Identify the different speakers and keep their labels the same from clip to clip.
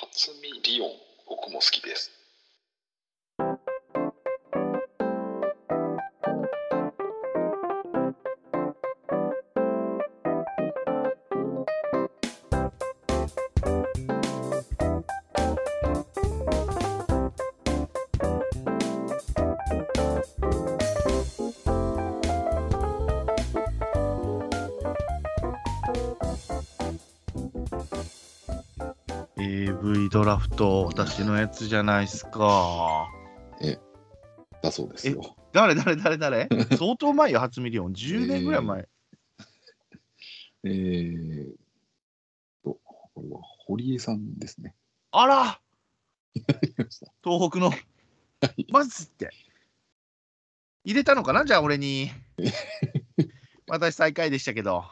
Speaker 1: 初見リオン、僕も好きです。
Speaker 2: ラフト、私のやつじゃないっすか。
Speaker 1: だそうですよ。
Speaker 2: 誰誰誰誰？相当前よ、初ミリオン。10年ぐらい前。
Speaker 1: えーと、これは堀江さんですね。
Speaker 2: あら東北の。マジって。入れたのかな？じゃあ俺に。私最下位でしたけど。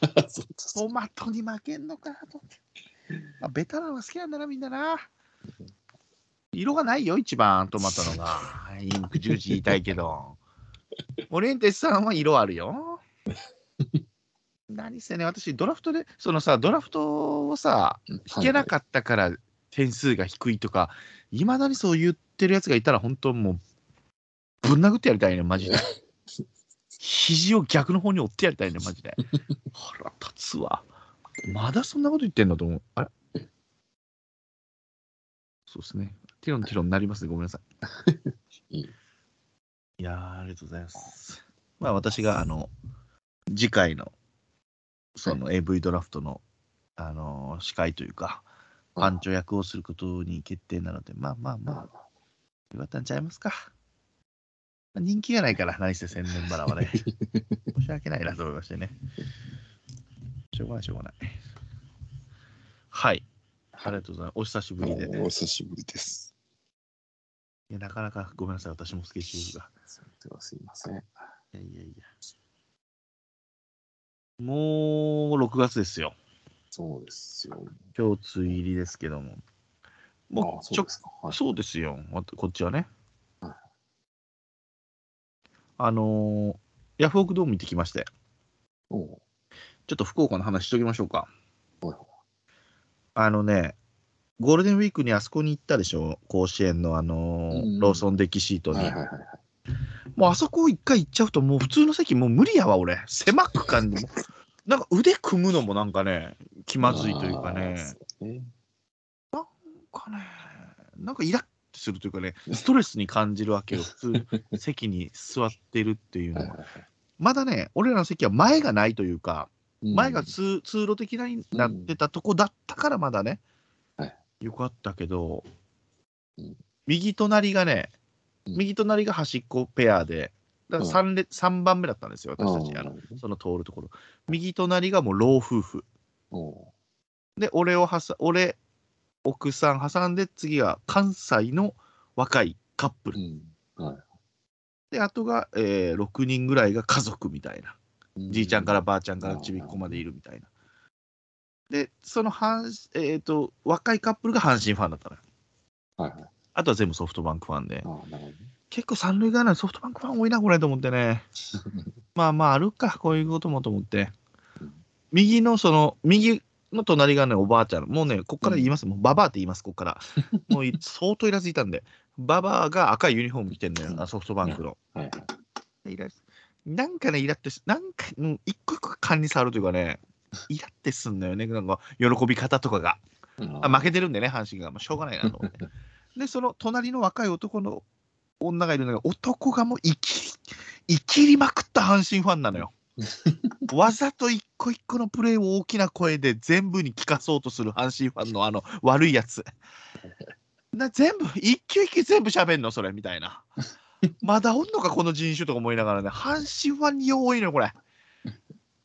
Speaker 2: トマトに負けんのかなと思って。あ、ベタなのが好きなんだな、みんなな。色がないよ、一番、トマトのが。インク十字言いたいけど。オリエンテスさんは色あるよ。何せね、私、ドラフトで、そのさ、ドラフトをさ、引けなかったから点数が低いとか、いまだにそう言ってるやつがいたら、本当もう、ぶん殴ってやりたいね、マジで。肘を逆の方に折ってやりたいね、マジで。腹立つわ。まだそんなこと言ってんのと思う。あれ？そうですね。ティロンティロンになりますね。ごめんなさい。
Speaker 1: いい
Speaker 2: いやー、ありがとうございます。まあ、私が、あの、次回の、その AV ドラフトの、あのー司会というか、パンチョ役をすることに決定なので、まあまあまあ、よかったんちゃいますか。まあ人気がないから、何せ千年バラはね。申し訳ないなと思いましてね。しょうがない、しょうがない。はい。ありがとうございます。お久しぶりで。
Speaker 1: お久しぶりです。
Speaker 2: いやなかなかごめんなさい、私もスケジュールが。
Speaker 1: すいません。
Speaker 2: いやいやいや。もう6月ですよ。
Speaker 1: そうですよ。
Speaker 2: 今日つい入りですけども。も
Speaker 1: あ
Speaker 2: うちょ
Speaker 1: そうですか。はい
Speaker 2: そうですよ、わこっちはね
Speaker 1: はい。
Speaker 2: あのーヤフオクドーム行ってきまして、
Speaker 1: おう
Speaker 2: ちょっと福岡の話しときましょうか。あのね、ゴールデンウィークにあそこに行ったでしょ、甲子園のあのー
Speaker 1: うん
Speaker 2: ローソンデッキシートに。
Speaker 1: はいはいはいはい。
Speaker 2: もうあそこ一回行っちゃうと、もう普通の席もう無理やわ、俺。狭く感じも。なんか腕組むのもなんかね、気まずいというかね、なんかね、なんかイラッとするというかね、ストレスに感じるわけよ、普通、席に座ってるっていうのは。まだね、俺らの席は前がないというか、
Speaker 1: うん
Speaker 2: 前が通通路的なになってたとこだったからまだね、
Speaker 1: はい。
Speaker 2: よかったけど、
Speaker 1: うん。
Speaker 2: 右隣がね、
Speaker 1: うん。
Speaker 2: 右隣が端っこペアで、だから 3, 列三番目だったんですよ、私たち、あのその通るところ。右隣がもう老夫婦。で、俺をはさ、俺、奥さん挟んで、次は関西の若いカップル。
Speaker 1: うん。はい。
Speaker 2: で、あとが、えー6人ぐらいが家族みたいな。じいちゃんからばあちゃんから
Speaker 1: うん
Speaker 2: ちびっこまでいるみたいな。で、その阪、えっ、と、若いカップルが阪神ファンだったのよ。
Speaker 1: はいはい。
Speaker 2: あとは全部ソフトバンクファンで
Speaker 1: あ。あ、なるほどね。
Speaker 2: 結構三塁側なのにソフトバンクファン多いな、これと思ってね。まあまあ、あるか、こういうこともと思って
Speaker 1: うん。
Speaker 2: 右のその、右の隣がね、おばあちゃん。もうね、こっから言います。もうババアって言います、こっから。もうい相当イラついたんで。ババアが赤いユニフォーム着てんのよ、あソフトバンクの。
Speaker 1: はいはい。
Speaker 2: イラなんかね、イラってす、なんか、うん一個一個勘に触るというかね、イラってすんのよね、なんか喜び方とかが。あ負けてるんでね、阪神が。もうしょうがないなと。で、その隣の若い男の女がいるんだけど、男がもう生きり、生きりまくった阪神ファンなのよ。わざと一個一個のプレーを大きな声で全部に聞かそうとする阪神ファンのあの悪いやつ。な全部、一球一球全部喋んの、それみたいな。まだおんのか、この人種とか思いながらね、阪神ファンに多いのよ、これ。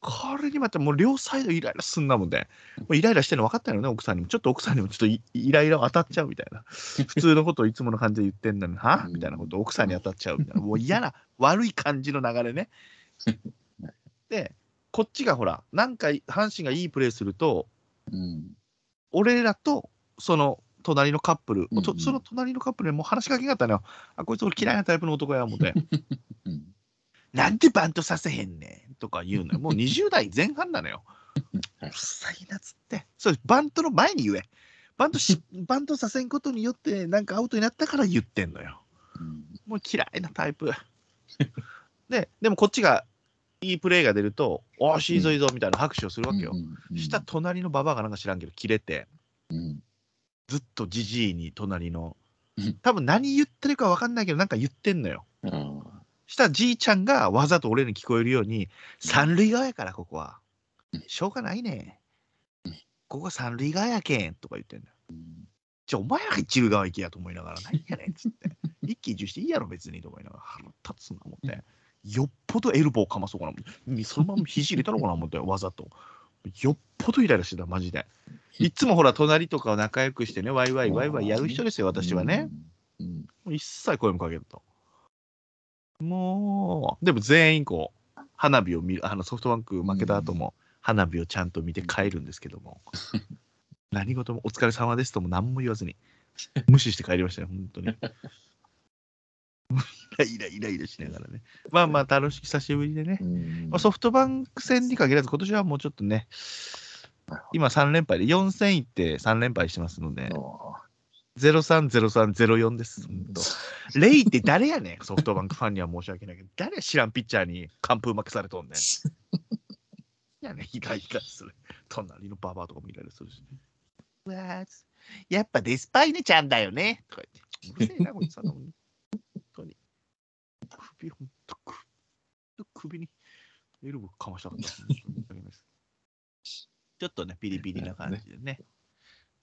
Speaker 2: これにまたもう両サイドイライラすんなもんで、もうイライラしてるの分かったよね、奥さんにも。ちょっと奥さんにもちょっとイイライラ当たっちゃうみたいな。普通のことをいつもの感じで言ってんのに、はみたいなことを奥さんに当たっちゃうみたいな。もう嫌な、悪い感じの流れね。で、こっちがほら、なんか阪神がいいプレーすると、
Speaker 1: うん。
Speaker 2: 俺らとその隣のカップル、
Speaker 1: うんうん
Speaker 2: とその隣のカップルにもう話しかけがあったのよ。あ、こいつ俺嫌いなタイプの男や思って。
Speaker 1: うん。
Speaker 2: なんでバントさせへんねんとか言うのよ。もう20代前半なのよ。う
Speaker 1: はい
Speaker 2: るさいなっつって。そうバントの前に言え。バントし、バントさせんことによって、なんかアウトになったから言ってんのよ。
Speaker 1: うん
Speaker 2: もう嫌いなタイプ。で、でもこっちがいいプレーが出ると、おーしいいぞいいぞみたいな拍手をするわけよ。
Speaker 1: うん
Speaker 2: した隣のババアがなんか知らんけど、切れて、
Speaker 1: うん
Speaker 2: ずっとじじいに隣の
Speaker 1: うん、
Speaker 2: 多分何言ってるか分かんないけど、なんか言ってんのよ。
Speaker 1: あー
Speaker 2: したらじいちゃんがわざと俺に聞こえるように、三塁側やから、ここは
Speaker 1: うん。
Speaker 2: しょうがないね
Speaker 1: うん。
Speaker 2: ここは三塁側やけんとか言ってんのよ。
Speaker 1: うん
Speaker 2: じゃあ、お前らが一塁側行けやと思いながら、何やねんっつって。一喜一憂していいやろ、別にと思いながら、腹立つな思って。よっぽどエルボーかまそうかな。そのまま肘入れたのかな思って、わざと。よっぽどイライラしてた、マジで。いつもほら、隣とかを仲良くしてね、ワイワイワイワイやる人ですよ、私はね。。
Speaker 1: うん
Speaker 2: 一切声もかけると。もう、でも全員こう、花火を見る、あのソフトバンク負けた後も、花火をちゃんと見て帰るんですけども、何事もお疲れ様ですとも何も言わずに、無視して帰りましたよ、本当に。イライライライラしながらね。まあまあ、楽しく久しぶりでね。
Speaker 1: うん
Speaker 2: まあ、ソフトバンク戦に限らず、今年はもうちょっとね、今3連敗で、4戦いって3連敗してますので、030304です。レイって誰やねん、ソフトバンクファンには申し訳ないけど、誰や知らんピッチャーに完封負けされとんねん。いやね、イライラする。隣のババアとかもイライラするし、ね。やっぱデスパイネちゃんだよね。とか言って。うるせえな、こいつは。本当に。首、ほんと、く首にエルボーかましたかっちょっとね、ピリピリな感じでね。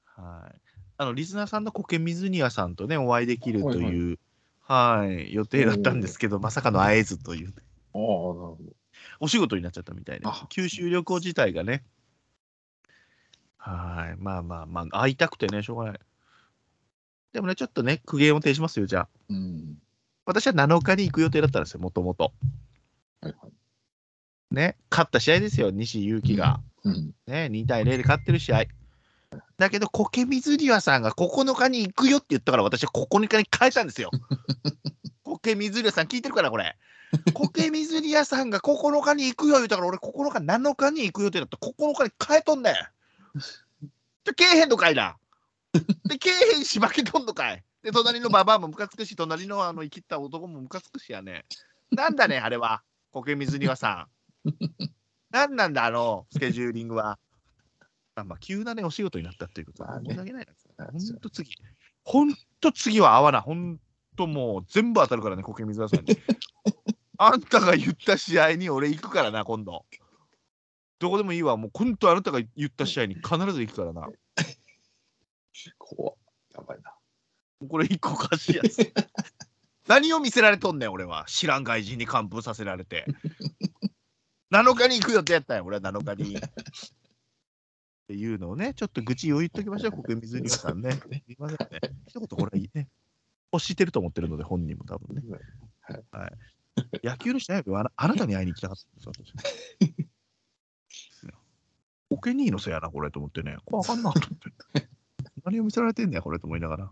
Speaker 2: はい。あの、リスナーさんの苔水庭さんとね、お会いできるという、はい、予定だったんですけど、まさかの会えずという、
Speaker 1: ああ、なるほ
Speaker 2: お仕事になっちゃったみたいで
Speaker 1: あ、
Speaker 2: 九州旅行自体がね、はい、まあまあまあ、会いたくてね、しょうがない。でもね、ちょっとね、苦言を呈しますよ、じゃあ。
Speaker 1: ど。うん。
Speaker 2: 私は7日に行く予定だったんですよ、もともと。
Speaker 1: はいはい。
Speaker 2: ね、勝った試合ですよ、西勇輝が。
Speaker 1: うん。
Speaker 2: ね、2対0で勝ってる試合。だけど、苔水庭さんが9日に行くよって言ったから、私は9日に変えたんですよ。苔水庭さん聞いてるから、これ。苔水庭さんが9日に行くよ言ったから、俺9日、7日に行く予定だったら9日に変えとんねん。で、けえへんのかいな。で、けえへんし負けとんのかい。で、隣のババアもムカつくし、隣のあの生きった男もムカつくしやね。なんだね、あれは。苔水庭さん。なんなんだ、あの、スケジューリングは。あまあ、急なね、お仕事になったっていうことは、申し訳ないほんと次、ほんと次は合わない。ほんともう全部当たるからね、苔水沢さんに。あんたが言った試合に俺行くからな、今度。どこでもいいわ。もう今度あなたが言った試合に必ず行くからな。も
Speaker 1: 怖っやばいな。
Speaker 2: うこれ一個おかしいやつ。何を見せられとんねん、俺は。知らん外人に完封させられて。7日に行く予定やったんや、俺は7日に。っていうのをね、ちょっと愚痴を言っときましょう、国水庭さんね。すいませんね。一言これいいね。欲してると思ってるので、本人も多分ね。はい。野球のしないよあなあなたに会いに行きたかったんです、私。保険にいいのせやな、これと思ってね。これあかんなと思って。何を見せられてんねや、これと思いながら。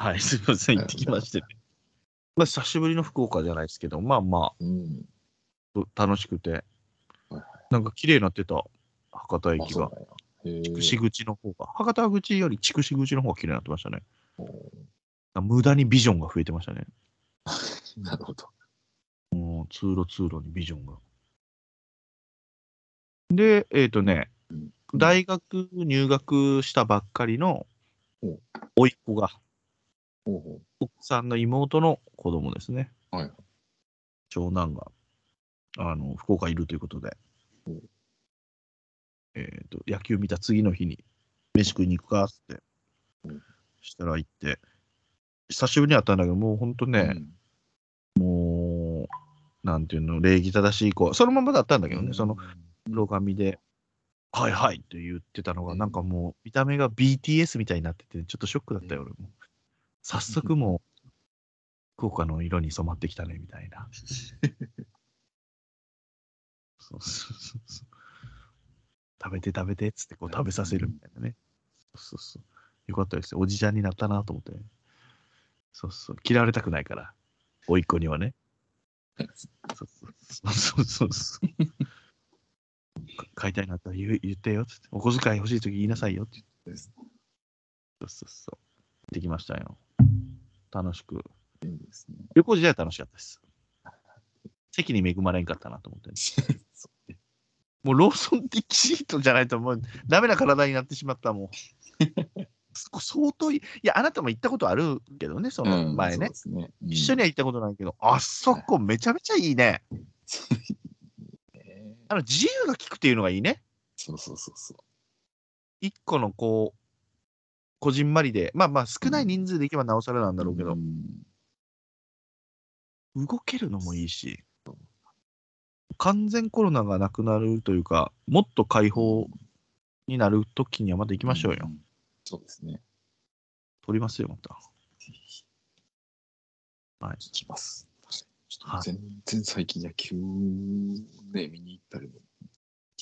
Speaker 2: はい、すみません、行ってきましてね。まあ、久しぶりの福岡じゃないですけど、まあま
Speaker 1: うん。
Speaker 2: あ、楽しくてなんか綺麗になってた、博多
Speaker 1: あ
Speaker 2: 駅が。筑紫口の方が。博多口より筑紫口の方が綺麗になってましたね。無駄にビジョンが増えてましたね。
Speaker 1: なるほど。
Speaker 2: もう通路通路にビジョンが。で、えっ、とね、
Speaker 1: うん
Speaker 2: 大学入学したばっかりの
Speaker 1: お
Speaker 2: 甥っ子が、奥さんの妹の子供ですね。
Speaker 1: はい。
Speaker 2: 長男が、あの、福岡いるということで。
Speaker 1: う。ん、
Speaker 2: えっ、と、野球見た次の日に、飯食いに行くかって
Speaker 1: う。ん、
Speaker 2: したら行って、久しぶりに会ったんだけど、もう本当
Speaker 1: う
Speaker 2: ね、もう、なんていうの、礼儀正しい子、そのままだったんだけどね、その、黒髪で、はいはいって言ってたのが、
Speaker 1: うん。
Speaker 2: なんかもう、見た目が BTS みたいになってて、ちょっとショックだったよ、俺も。早速もう、福岡の色に染まってきたね、みたいな。そうそうそうそう食べて食べてっつってこう食べさせるみたいなね。そうそうそう。よかったですよ。おじちゃんになったなと思って。そうそう。嫌われたくないから。甥っ子にはね。そうそうそうそう買いたいなったら言う言ってよっつって。お小遣い欲しいとき言いなさいよって言って。そうそうそう。行ってきましたよ。楽しく。
Speaker 1: いいですね。
Speaker 2: 旅行自体は楽しかったです。席に恵まれんかったなと思って、
Speaker 1: ね
Speaker 2: もうローソン的シートじゃないともうダメな体になってしまったもん。相当いい。いや、あなたも行ったことあるけどね、その前ね。
Speaker 1: そうですね。うん
Speaker 2: 一緒には行ったことないけど、あそこめちゃめちゃいいね。
Speaker 1: ね
Speaker 2: あの自由が利くっていうのがいいね。
Speaker 1: そうそうそうそう。
Speaker 2: 一個のこう、こじんまりで、まあまあ少ない人数で行けばなおさらなんだろうけど、
Speaker 1: ん
Speaker 2: 動けるのもいいし、完全コロナがなくなるというか、もっと開放になるときにはまた行きましょうよ。
Speaker 1: んそうですね。
Speaker 2: 撮りますよ、また。はい
Speaker 1: 行きます。全然最近野球ね、見に行ったりも来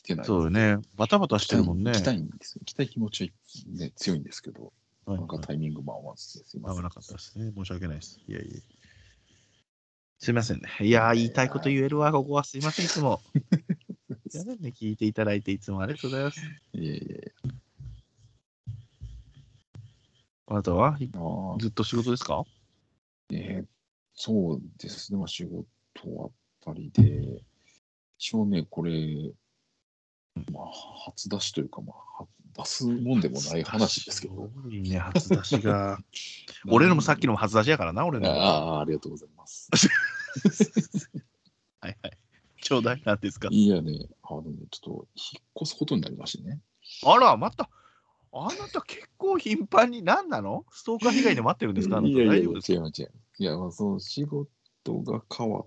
Speaker 1: てない。
Speaker 2: そうよね。バタバタしてるもんね。
Speaker 1: 行きたいんですよ。行きたい気持ちは、ね、強いんですけど、
Speaker 2: はい
Speaker 1: なんかタイミングも合わずですいません。
Speaker 2: 合わなかったですね。申し訳ないです。いやいや。すいませんね。いやー、言いたいこと言えるわ、ここは。すいません、いつも。す いませんね、聞いていただいて、いつもありがとうございます。
Speaker 1: いやいやい
Speaker 2: あなたはずっと仕事ですか？
Speaker 1: えーそうですね、まあ、仕事あったりで、一応ね、これ、まあ、初出しというか、まあ、は出すもんでもない話ですけど、
Speaker 2: すごいね、初出しが。俺のもさっきのも初出しやからな、俺のも。
Speaker 1: ああ、ありがとうございます。
Speaker 2: はいはい。ちょうだいなんですか？
Speaker 1: いやね、あのね、ちょっと引っ越すことになりましてね。
Speaker 2: あら、また。あなた結構頻繁に何なの？ストーカー被害で待ってるんですか？
Speaker 1: いやいや違う違う。いや、まあ、その仕事が変わっ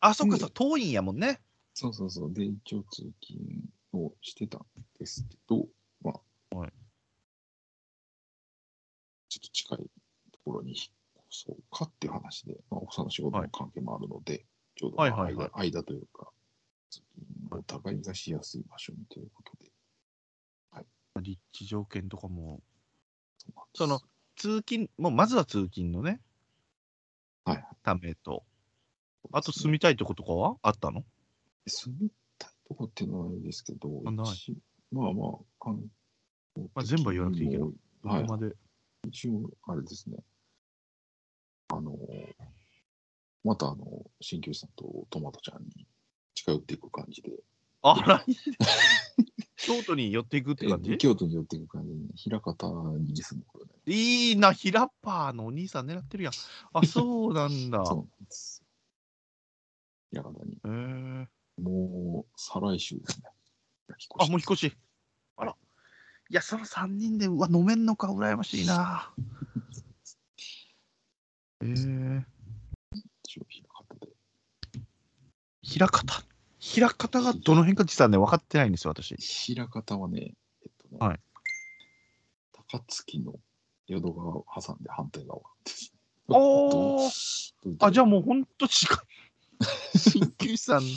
Speaker 2: あ、そっかそっか、遠いんやもんね。
Speaker 1: そうそうそう。で、一応通勤をしてたんですけど、まあ、
Speaker 2: はい。
Speaker 1: ちょっと近いところに引っ越そうかっていう話で、まあ、奥さんの仕事の関係もあるので、ちょうどまあ
Speaker 2: はいはいはい。
Speaker 1: 間間というか、通勤お互いがしやすい場所にということで、
Speaker 2: 立地条件とかも、
Speaker 1: そ
Speaker 2: の、通勤、もうまずは通勤のね、
Speaker 1: はいはい。
Speaker 2: ためと、あと住みたいとことかはあったの？
Speaker 1: 住みとこってないですけど、
Speaker 2: あない
Speaker 1: 一まあまあ、観光
Speaker 2: まあ全部は言わなくていいけどどこまで。
Speaker 1: 一応、あれですね。あの、またあの、鍼灸師さんとトマトちゃんに近寄っていく感じで、
Speaker 2: あら、京都に寄っていくって感じ？
Speaker 1: え京都に寄っていく感じに、枚方に住むことに
Speaker 2: いいな、ヒラッパーのお兄さん狙ってるやん。あ、そうなんだ。
Speaker 1: そうなんです。枚方に、
Speaker 2: へー
Speaker 1: もう、再来週ですね。
Speaker 2: あ、もう引っ越し。あら。いや、その3人で、うわ、飲めんのか、羨ましいな。えー、
Speaker 1: 一応枚方で。
Speaker 2: 平方。平方がどの辺か実はね、分かってないんですよ、私。
Speaker 1: 枚方はね、えっとね、
Speaker 2: はい
Speaker 1: 高槻の淀川を挟んで反対側ですね。
Speaker 2: おー あ、じゃあ
Speaker 1: も
Speaker 2: もうほんと近い。鍼灸師さんの、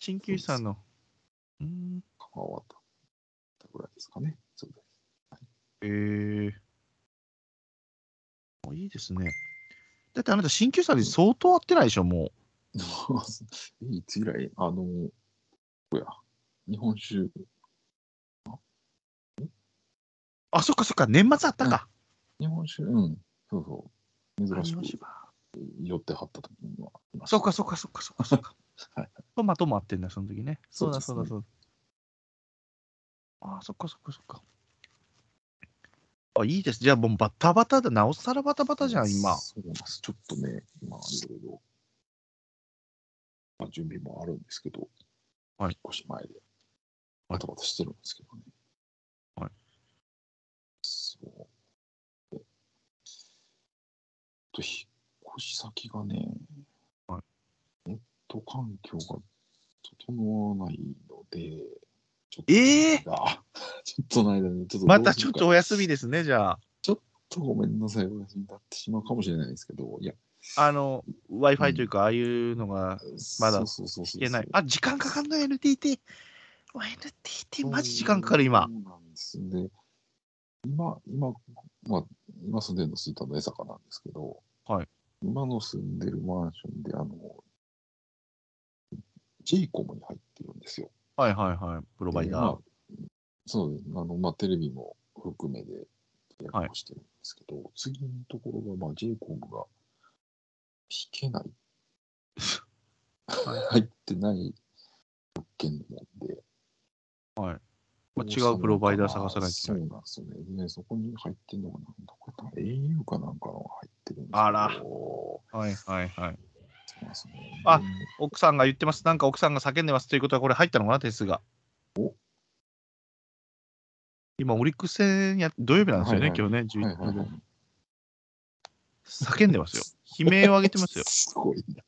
Speaker 2: 鍼灸師さんの。うーん。
Speaker 1: 川渡ったぐらいですかね。そうです。
Speaker 2: えー。あいいですね。だってあなた、鍼灸師さんに相当合ってないでしょ、も
Speaker 1: いつ以来、あの、こや、日本酒、
Speaker 2: う。あ、そっかそっか、年末あったか。
Speaker 1: 日本酒、うん、そうそう、珍しく寄ってはった時には、
Speaker 2: そっかそっかそっかそっかそっか
Speaker 1: はい。
Speaker 2: トマトもあってんだ、その時ね。そうだ
Speaker 1: そ
Speaker 2: ううだそうだ。あ、そっかそっかそっか。あ、いいです。じゃあもうバタバタだ。なおさらバタバタじゃん、今。
Speaker 1: そうなんです。ちょっとね、今、いろいろ、まあ、準備もあるんですけど、
Speaker 2: はい
Speaker 1: 引っ越し前で、バタバタしてるんですけどね。
Speaker 2: はい。
Speaker 1: そう。でと、引っ越し先がね、ト環境が整わないので、ちょっと、
Speaker 2: ええ
Speaker 1: あちょっとの間に、ちょっと
Speaker 2: またちょっとお休みですね、じゃあ。
Speaker 1: ちょっとごめんなさい、お休みになってしまうかもしれないですけど、いや、
Speaker 2: あの、Wi-Fi というか、ああいうのがまだ
Speaker 1: そうそう
Speaker 2: ない。あ、時間かかんの？NTT。わ NTT マジ時間かかる、今
Speaker 1: そ。うなんですで、今、今、まあ、今住んでるの吹田の江坂なんですけど、
Speaker 2: はい
Speaker 1: 今の住んでるマンションで、あの、j イコムに入ってるんですよ。
Speaker 2: はいはいはい。プロバイダー。
Speaker 1: まあ、そうです。あの、まあ、テレビも含めで契約をしてるんですけど、次のところが、まあ、j コムが弾けない。入ってない物件なんで。
Speaker 2: はい。まあ、違うプロバイダー探さないといけ
Speaker 1: そう
Speaker 2: ない。
Speaker 1: なんですよね。で、そこに入ってるのが、なんだこれ、au かなんかのが入ってるんですけど。
Speaker 2: あら
Speaker 1: そ
Speaker 2: はいはいはい。あ
Speaker 1: で
Speaker 2: 奥さんが言ってます。なんか奥さんが叫んでますということは、これ入ったのかな、点数が。
Speaker 1: お？
Speaker 2: 今、オリックス戦や、土曜日なんですよね、
Speaker 1: はい
Speaker 2: 今日ね、
Speaker 1: はい
Speaker 2: 11
Speaker 1: はいはい。
Speaker 2: 叫んでますよ。悲鳴を上げてますよ。
Speaker 1: すごいな。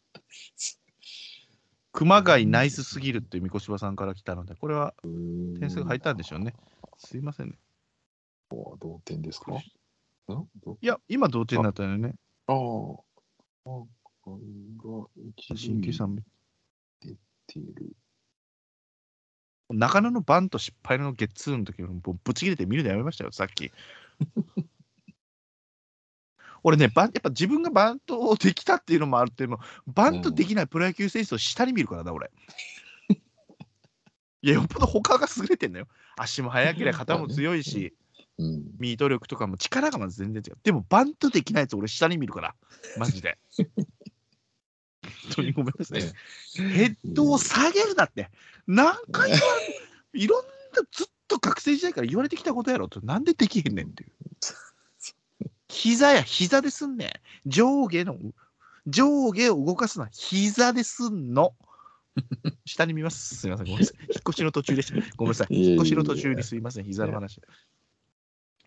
Speaker 2: 熊谷ナイスすぎるっていう三越場さんから来たので、これは点
Speaker 1: 点
Speaker 2: 数が入ったんでしょうね。すいませんね。
Speaker 1: 同点ですか？
Speaker 2: いや、今同点だったよね。
Speaker 1: ああ。あこれが一塁
Speaker 2: 新旧さん。
Speaker 1: ている。
Speaker 2: 中野のバント失敗のゲッツーの時もうぶち切れて見るのやめましたよ、さっき。俺ねバン、やっぱ自分がバントをできたっていうのもあるっていうのも、バントできないプロ野球選手を下に見るからな、俺。いや、よっぽど他が優れてんのよ。足も速ければ肩も強いし、
Speaker 1: うん。
Speaker 2: ミート力とかも力がまず全然違う。でも、バントできないやつ俺下に見るから、マジで。本当にごめんなさい。ヘッドを下げるなって。何回言われいろんなずっと学生時代から言われてきたことやろと。なんでできへんねんっていう。膝や膝ですんねん。上下の、上下を動かすのは膝ですんの。下に見ます。すみません。ごめんなさい。引っ越しの途中でした。ごめんなさい。引っ越しの途中にすいません。膝の話。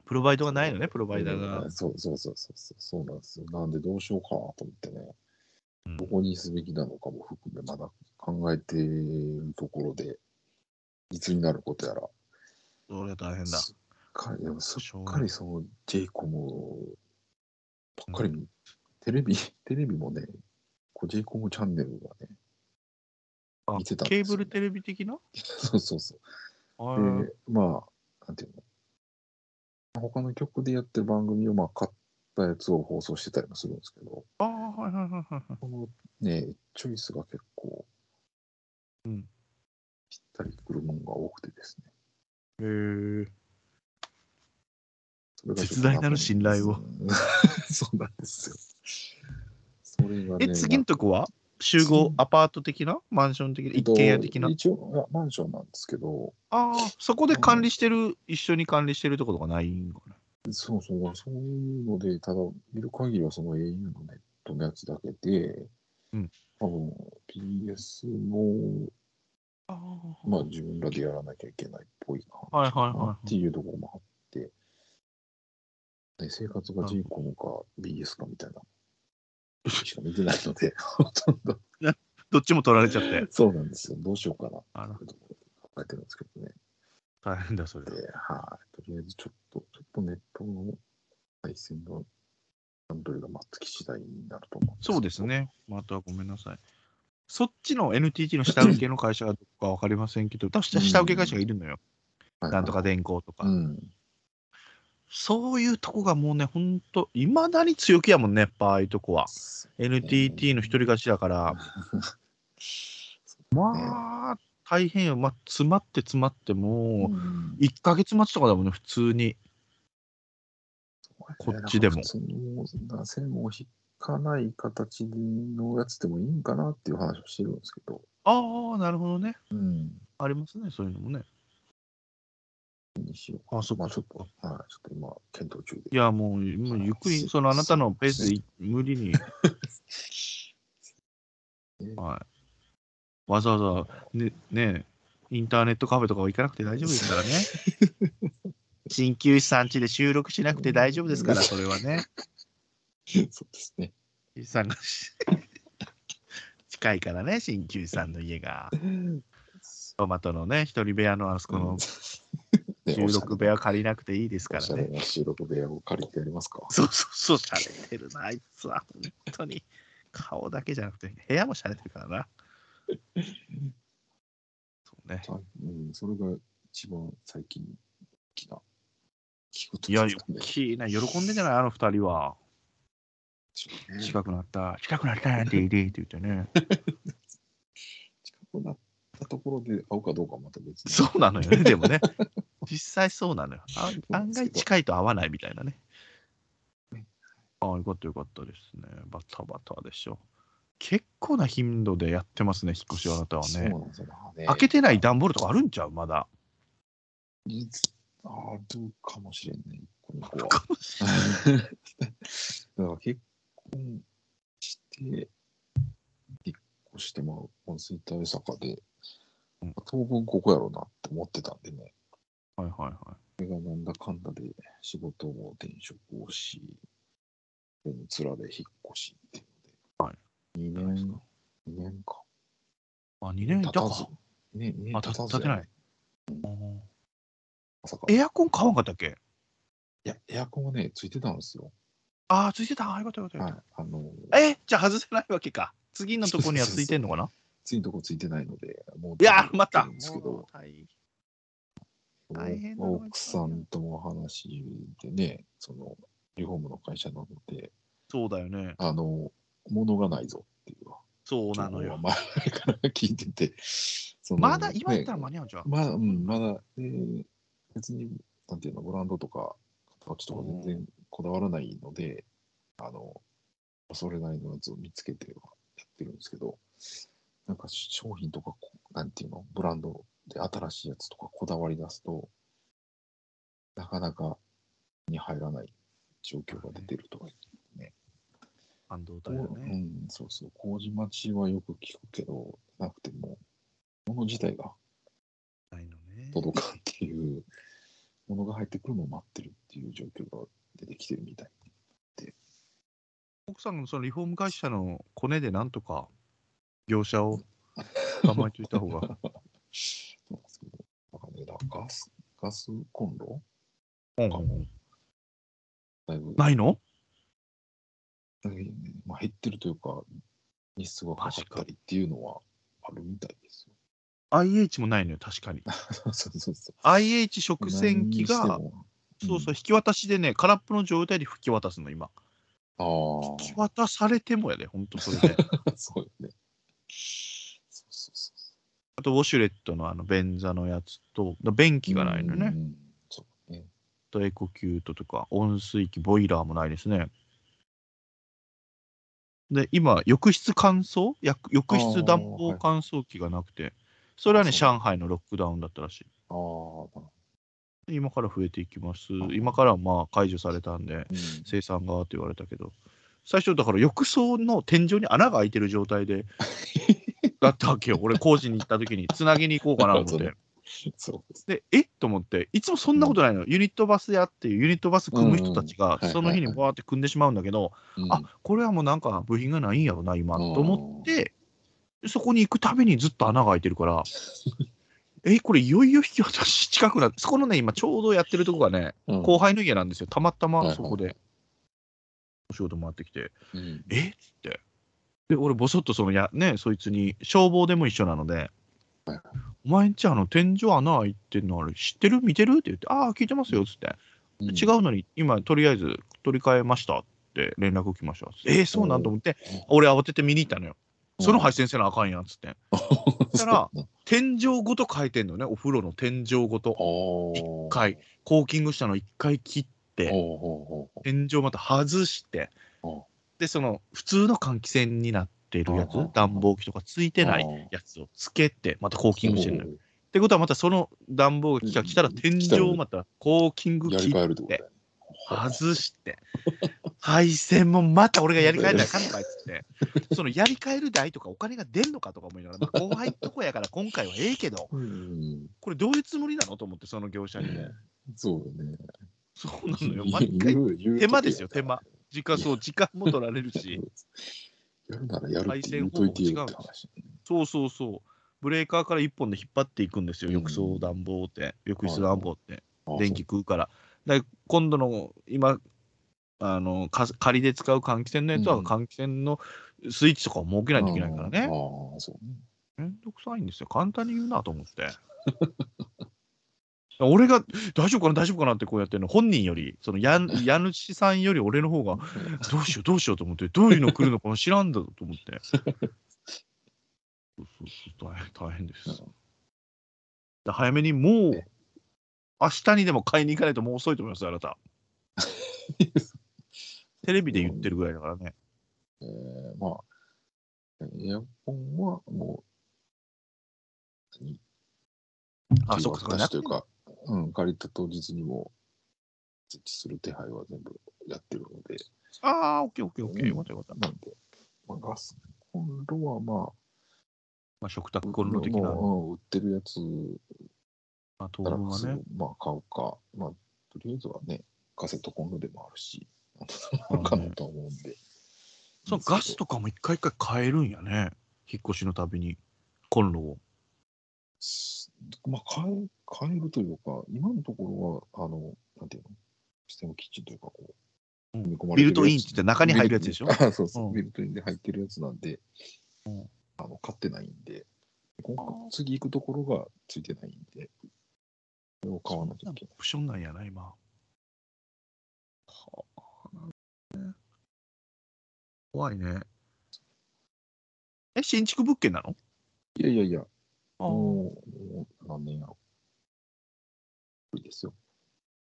Speaker 2: プロバイドがないのね、プロバイダーが。
Speaker 1: そうそうそうそうそう。そうなんですよ。なんでどうしようかなと思ってね。
Speaker 2: うん
Speaker 1: どこにすべきなのかも含め、まだ考えているところで、いつになることやら。
Speaker 2: それは大変だ。
Speaker 1: すっかり、でもすっかりその j コムばっかり見、テレビ、テレビもね、こう j コムチャンネルがね、
Speaker 2: あ
Speaker 1: 見てたんですよ
Speaker 2: ケーブルテレビ的な？
Speaker 1: そうそうそう。で、まあ、なんていうの、他の曲でやってる番組をまあ買ったやつを放送してたりもするんですけど、
Speaker 2: あー、はいはいはいはいはい。
Speaker 1: このね、チョイスが結構、
Speaker 2: うん
Speaker 1: ぴったりくるものが多くてですね。
Speaker 2: へー
Speaker 1: それがちょっと
Speaker 2: 絶大なる信頼を
Speaker 1: うん そうなんですよ。それがね、
Speaker 2: え、次のとこは？集合アパート的な？マンション的な？一軒家的な？
Speaker 1: 一応、いやマンションなんですけど、
Speaker 2: ああ、そこで管理してる、一緒に管理してるところがないんかな？
Speaker 1: そうそう、そういうので、ただ、見る限りはその au のネットのやつだけで、
Speaker 2: うん
Speaker 1: 多分 PS も、
Speaker 2: ああ
Speaker 1: まあ自分らでやらなきゃいけないっぽいな、
Speaker 2: はいはいはいはい
Speaker 1: っていうところもあって、ね、生活が j コムか BS かみたいな、しか見てないので、ほとんど。
Speaker 2: どっちも取られちゃって。
Speaker 1: そうなんですよ。どうしようかな、
Speaker 2: あら
Speaker 1: というところで考えてるんですけどね。
Speaker 2: 大変だ、それ。
Speaker 1: で、はい。とりあえずちょっと、ちょっとネットの配線の段取りがまつき次第になると思うん
Speaker 2: そうです。ね。またごめんなさい。そっちの NTT の下請けの会社がどこか分かりませんけど、多分下下請け会社がいるのよ。
Speaker 1: はい
Speaker 2: なんとか電工とか。
Speaker 1: うん。
Speaker 2: そういうとこがもうね、ほんと、いまだに強気やもんね、やっぱああいうとこは。NTT の一人勝ちだから、まあ、大変よ。まあ、詰まって詰まってもう、
Speaker 1: うん
Speaker 2: 1ヶ月待ちとかだもんね、普通に。こっちでも
Speaker 1: 普通の線を引かない形のやつでもいいんかなっていう話をしてるんですけど、
Speaker 2: ああ、なるほどね。
Speaker 1: うん。
Speaker 2: ありますね、そういうのもね。
Speaker 1: にしようか。
Speaker 2: あそっか
Speaker 1: まあちょっと、はい、ちょっと今、検討中で。
Speaker 2: いや、もう、もうゆっくり、そのあなたのペースでい無理に、はい。わざわざ、ね、ね、インターネットカフェとかは行かなくて大丈夫ですからね。鍼灸師さん家で収録しなくて大丈夫ですから、それはね。
Speaker 1: そうですね。
Speaker 2: 鍼灸師さんが近いからね、鍼灸師さんの家が。トマトのね、一人部屋のあそこの収録部屋借りなくていいですからね。
Speaker 1: な収録部屋を借りてやりますか。
Speaker 2: そうそうそう、しゃれてるな、あいつは。本当に。顔だけじゃなくて、部屋もしゃれてるからな。そうね。
Speaker 1: あうん、それが一番最近大きな聞くと
Speaker 2: いや、大きいな。喜んでんじゃない？あの二人は。近くなった、近くなったっていいって言ってね。
Speaker 1: 近くなったところで合うかどうかはまた別に。
Speaker 2: そうなのよね、でもね。実際そうなのよ。あ案外近いと合わないみたいなね
Speaker 1: ね。
Speaker 2: ああ、よかったよかったですね。バタバタでしょ。結構な頻度でやってますね、引っ越しはあなたはね。
Speaker 1: そうなんですよね。
Speaker 2: 開けてない段ボールとかあるんちゃうまだ。
Speaker 1: 実あるかもしれは。
Speaker 2: かもしれない
Speaker 1: だから結婚して、引っ越して、まあ、温水大阪で
Speaker 2: うん、
Speaker 1: 当分ここやろうなって思ってたんでね、
Speaker 2: はいはいはい。
Speaker 1: それがなんだかんだで仕事も転職をし、それにつらで引っ越しっていうので、
Speaker 2: はい
Speaker 1: 2
Speaker 2: じゃないですか？
Speaker 1: 年、2年か。
Speaker 2: あ、2年？いたか。
Speaker 1: 経たず。ね、2年
Speaker 2: あ
Speaker 1: 経たず
Speaker 2: 経ってない
Speaker 1: うんまさか。
Speaker 2: エアコン買わんかったっけ？
Speaker 1: いや、エアコンはね、ついてたんですよ。
Speaker 2: ああ、ついてた？あよかったよかったよかっ
Speaker 1: はい。あの、
Speaker 2: た。えじゃあ外せないわけか。次のとこにはついてんのかな？
Speaker 1: 次のとこついてないので、もう
Speaker 2: いやー、また。
Speaker 1: んですけど、
Speaker 2: はい大変
Speaker 1: 奥さんとも話でね、その、リフォームの会社なので、
Speaker 2: そうだよね。
Speaker 1: あの、物がないぞっていう
Speaker 2: そうなのよ。
Speaker 1: 前から聞いてて、
Speaker 2: まだ今やったら
Speaker 1: ね
Speaker 2: 間に合うんじゃん。
Speaker 1: まだ、うん、まだ、えー別に、なんていうの、ブランドとか、形とか全然こだわらないので、あの、それなりのやつを見つけてはやってるんですけど、なんか商品とかなんていうの、ブランドで新しいやつとかこだわり出すと、なかなかに入らない状況が出てるとか
Speaker 2: 半導
Speaker 1: う
Speaker 2: 体だね。
Speaker 1: ん、そうそう、麹町はよく聞くけど、なくても、物自体が
Speaker 2: ないのね。
Speaker 1: 届かんっていう、ものが入ってくるのを待ってるっていう状況が出てきてるみたい。
Speaker 2: 奥さんのそのリフォーム会社のコネでなんとか業者を 構えておいた方が。
Speaker 1: そうなんですけど、なんかガス、ガスコンロ
Speaker 2: うん
Speaker 1: とかも、だいぶ、
Speaker 2: ないの？
Speaker 1: ねまあ、減ってるというか、日数がかかったりっていうのはあるみたいですよ。
Speaker 2: ?IH もないのよ、確かに。
Speaker 1: そうそうそう。
Speaker 2: IH 食洗機が、そうそう、引き渡しでね、空っぽの状態で吹き渡すの、今。
Speaker 1: あ
Speaker 2: 引き渡されてもやで、ほんとそれで。
Speaker 1: あ、そうよね。そうそうそう
Speaker 2: あと、ウォシュレットのあの便座のやつと、だ便器がないのね。
Speaker 1: うんそうね。
Speaker 2: あとエコキュートとか、温水器、ボイラーもないですね。で、今、浴室乾燥？や浴室暖房乾燥機がなくて、それはね、上海のロックダウンだったらしい。
Speaker 1: あ
Speaker 2: 今から増えていきます
Speaker 1: あ。
Speaker 2: 今からはまあ解除されたんで、生産がって言われたけど、最初、だから浴槽の天井に穴が開いてる状態で、だったわけよ。俺、工事に行った時に、つなぎに行こうかなと思って。
Speaker 1: そうです。
Speaker 2: で、え？と思って、いつもそんなことないの。ユニットバスやっていうユニットバス組む人たちがその日にバーって組んでしまうんだけど、
Speaker 1: うん。
Speaker 2: あこれはもうなんか部品がないんやろな、今、
Speaker 1: うん。
Speaker 2: と思って、そこに行くたびにずっと穴が開いてるから、え、これいよいよ引き渡し近くなって、そこのね、今ちょうどやってるとこがね、
Speaker 1: うん。
Speaker 2: 後輩の家なんですよ。たまたまそこ
Speaker 1: はい。
Speaker 2: で、お仕事回ってきて、
Speaker 1: うん。
Speaker 2: え？っつって。で、俺、ぼそっとそのや、ね、そいつに、消防でも一緒なので
Speaker 1: はい、
Speaker 2: お前んちあの天井穴開いてんのあれ知ってる？見てる？って言って、ああ、聞いてますよっつって、
Speaker 1: うん。
Speaker 2: 違うのに、今、とりあえず取り替えましたって連絡来ました。えー、そうなんと思って、俺慌てて見に行ったのよ。その配線せなあかんやんっつって。
Speaker 1: そ
Speaker 2: したら天井ごと変えてんのね、お風呂の天井ごと。一
Speaker 1: 一
Speaker 2: 回、コーキングしたの一回切って、天井また外してで、その普通の換気扇になってるやつ。暖房機とかついてない
Speaker 1: うん
Speaker 2: やつをつけて、またコーキングしてるってことは、またその暖房機が来たら、
Speaker 1: うん
Speaker 2: 天井をまたコーキング切っ
Speaker 1: て。
Speaker 2: 外して、配線もまた俺がやり替えなあかんのかいっつって、そのやり替える代とかお金が出んのかとか思いながら、まあ後輩のとこやから今回はええけど、
Speaker 1: うん
Speaker 2: これどういうつもりなのと思って、その業者にも。
Speaker 1: そうだね。
Speaker 2: そうなのよ、毎回手間ですよ、手間。時間、そう、時間も取られるし。
Speaker 1: やるならやるって言うといてよって話。
Speaker 2: そうそうそう。ブレーカーから一本で引っ張っていくんですよ、
Speaker 1: うん
Speaker 2: 浴槽暖房って、浴室暖房って、
Speaker 1: あ
Speaker 2: 電気食うから。で今度の、今、あのか仮で使う換気扇のやつは、
Speaker 1: うん
Speaker 2: 換気扇のスイッチとかを設けないといけないから
Speaker 1: あ
Speaker 2: ね。
Speaker 1: あ、そうね。
Speaker 2: めんどくさいんですよ。簡単に言うなと思って。俺が大丈夫かな、大丈夫かなってこうやってるの、本人より、その家 家主さんより俺の方が、どうしよう、どうしようと思って、どういうの来るのかも知らんだと思って。そうそうそう大変大変です。早めにもう
Speaker 1: え
Speaker 2: 明日にでも買いに行かないともう遅いと思いますよ、あなた。テレビで言ってるぐらいだからね。
Speaker 1: えーまあ、エアコンはもう、何
Speaker 2: あ、そっかそっか。
Speaker 1: 私というか、うん、借りた当日にも設置する手配は全部やってるので、
Speaker 2: ああ、オッケーオッケーオッケー。
Speaker 1: うん
Speaker 2: よかったよかった。
Speaker 1: なんで、まあ、ガスコンロはま
Speaker 2: まあ、食卓
Speaker 1: あ、
Speaker 2: コンロ的な。
Speaker 1: もううん売ってるやつ
Speaker 2: あ、当分はね。
Speaker 1: まあ買うか、まあ、とりあえずはね、カセットコンロでもあるし、
Speaker 2: うん
Speaker 1: かなと思うんで。
Speaker 2: そのガスとかも一回一回変えるんやね。引っ越しのたびに。コンロを。
Speaker 1: すまあ、変え、変えるというか、今のところは、あの、なんていうの、システムキッチンというか、こう、
Speaker 2: ビルトインって中に入るやつでしょ？
Speaker 1: あそうそう、
Speaker 2: うん。
Speaker 1: ビルトインで入ってるやつなんで、
Speaker 2: うん
Speaker 1: あの買ってないんで、今
Speaker 2: あー。
Speaker 1: 次行くところがついてないんで、それを買わなきゃいけない。
Speaker 2: オプションなんやな、今。怖いね。え、新築物件なの？
Speaker 1: いやいやいや、
Speaker 2: あ
Speaker 1: もう、何年やろ。無理ですよ。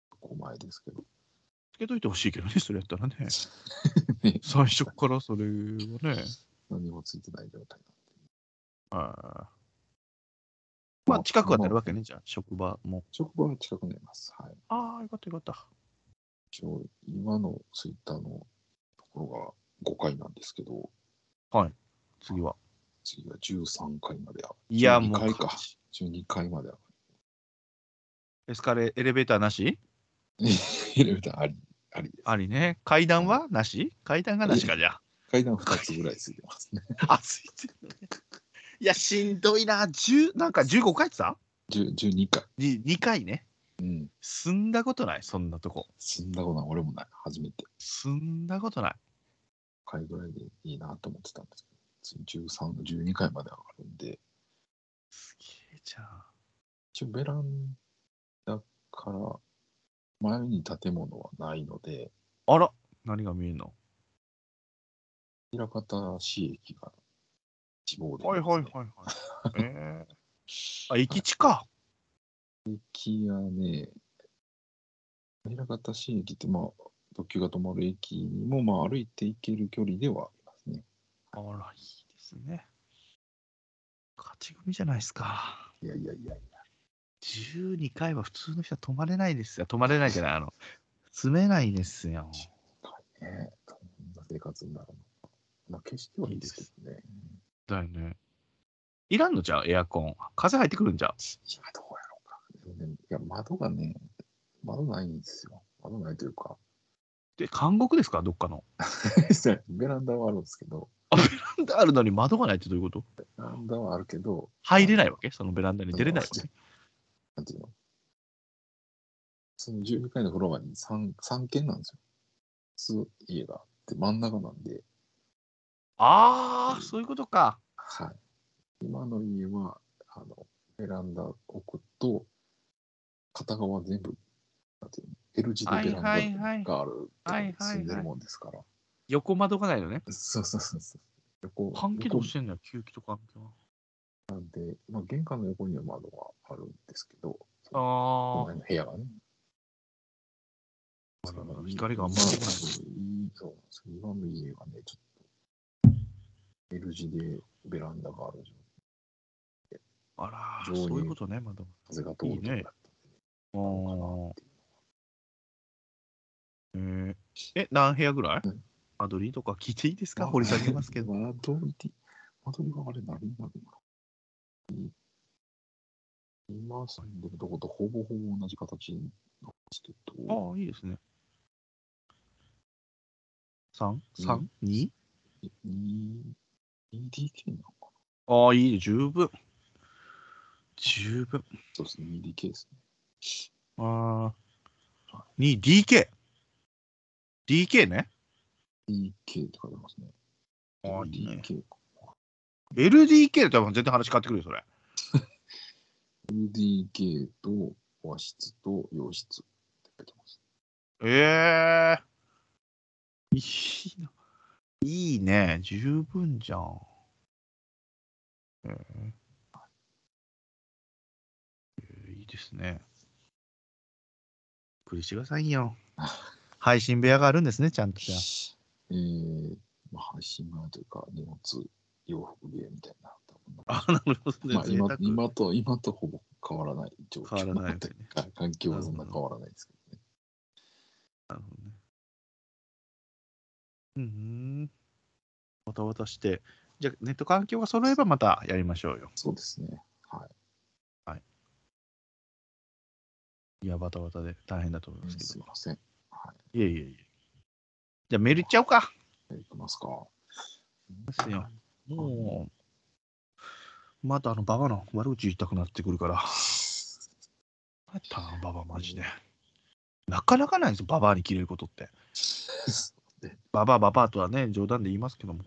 Speaker 1: ここ前ですけど。
Speaker 2: つけといてほしいけどね、それやったらね。
Speaker 1: ね
Speaker 2: 最初からそれはね。
Speaker 1: 何もついてない状態
Speaker 2: はいまあ、近くはなるわけね、じゃあ、職場も。
Speaker 1: 職場は近くになります。はい。
Speaker 2: ああ、よかったよかった。
Speaker 1: 一応、今のツイッターのところが5回なんですけど、
Speaker 2: 次は。
Speaker 1: 次は13回まで上が
Speaker 2: いや、
Speaker 1: 12
Speaker 2: もう
Speaker 1: 回か。12回まで上が
Speaker 2: エスカレエレベーターなし？
Speaker 1: る。エレベーターあり、ありです。
Speaker 2: ありね。階段はなし？階段がなしか、じゃ
Speaker 1: 階段2つぐらいついてますね。
Speaker 2: あ。あ、ついてるね。いや、しんどいな。10なんか15回ってさ
Speaker 1: 10 12回。
Speaker 2: に ?2 回ね。
Speaker 1: うん。
Speaker 2: 住んだことない、そんなとこ。
Speaker 1: そんなことない。俺もない。初めて。
Speaker 2: 住んだことない。
Speaker 1: 回ぐらいでいいなと思ってたんですけ13、12回まで上がるんで、
Speaker 2: すげえじゃん。
Speaker 1: 一応ベランダから前に建物はないので、
Speaker 2: あら、何が見えんの？
Speaker 1: 枚方市駅が地望で、
Speaker 2: はいはいはいはい。えー、あ、駅地か。
Speaker 1: 駅がね、枚方市駅って、まあ、特急が止まる駅にも、まあ、歩いて行ける距離では。あ
Speaker 2: ら、いいですね。勝ち組じゃないですか。
Speaker 1: いやいやいやいや。
Speaker 2: 12回は普通の人は泊まれないですよ。泊まれないじゃない、あの、住めないですよ。
Speaker 1: ね、どんな生活になるのか。まあ、決してはいいですけどね。
Speaker 2: だよね。いらんのじゃあ、エアコン。風入ってくるんじゃう
Speaker 1: いや、どうやろうか。でもね、いや、窓がね、窓ないんですよ。窓ないというか、
Speaker 2: で、監獄ですか？どっかの。
Speaker 1: ベランダはあるんですけど、
Speaker 2: なんであるのに窓がないってどういうこと？
Speaker 1: ベランダはあるけど、
Speaker 2: 入れないわけ？そのベランダに出れないわけ？
Speaker 1: なんていうの？その12階のフロアに 3, 3軒なんですよ。普通家があって、真ん中なんで、
Speaker 2: ああ、そういうことか。
Speaker 1: はい。今の家は、あの、ベランダ置くと、片側全部、なんていうの ?L 字でベラン
Speaker 2: はいはいはい
Speaker 1: ダがある住んでるもんですから。
Speaker 2: 横窓がないのね。
Speaker 1: そうそうそうそう。横
Speaker 2: 換気どうしてんのよ、吸気と換気は。
Speaker 1: なんで、まあ、玄関の横には窓があるんですけど、
Speaker 2: ああ
Speaker 1: 部屋がね。
Speaker 2: 光があんまり出ない
Speaker 1: いうなんですよ。今の家がね、ちょっと、L 字でベランダがある状態
Speaker 2: あらそういうことね、窓。
Speaker 1: 風が通るところだったんで、
Speaker 2: あ
Speaker 1: どうかな
Speaker 2: ー
Speaker 1: っていう
Speaker 2: えーえ、何部屋ぐらい？
Speaker 1: うん
Speaker 2: 間取りとか聞いていいですか？掘り下げますけど。
Speaker 1: 間取り、間取りはあれ何になるのかな今住んでるとことほぼほぼ同じ形なんですけど、
Speaker 2: ああ、いいですね。3?3?2?、
Speaker 1: うん
Speaker 2: 2
Speaker 1: 2DK なのか
Speaker 2: ああ、いいね、十分。十分。
Speaker 1: なそうですね、2DK ですね。
Speaker 2: ああ。2DK。DK ね。
Speaker 1: DK って書いてますね。
Speaker 2: ああ、いいね。
Speaker 1: DK か。
Speaker 2: LDK だったら全然話変わってくるよ、それ。
Speaker 1: LDK と和室と洋室って書いてます。
Speaker 2: ええいいな。いいね。十分じゃん。えーえーいいですね。びっくりしてくださいよ。配信部屋があるんですね、ちゃんとじゃあ。
Speaker 1: えー、まあ、配信前というか、荷物、洋服部屋みたいな。
Speaker 2: あ、なるほどね。
Speaker 1: まあ、今今と、今とほぼ変わらない状況
Speaker 2: 変わらない
Speaker 1: で、は い環境はそんな変わらないですけどね。
Speaker 2: なるほどね。うん。また渡して、じゃあネット環境が揃えばまたやりましょうよ。
Speaker 1: そうですね。はい。
Speaker 2: いや、バタバタで大変だと思いますけど。
Speaker 1: すいません。はい
Speaker 2: えいえいえ。じゃあメールいっちゃおうか。
Speaker 1: い。いきますか。
Speaker 2: ですよ。もう、またあのババの悪口言いたくなってくるから。またあのババマジで。なかなかないですよ、ババアに切れることって。ババアババアとはね、冗談で言いますけども、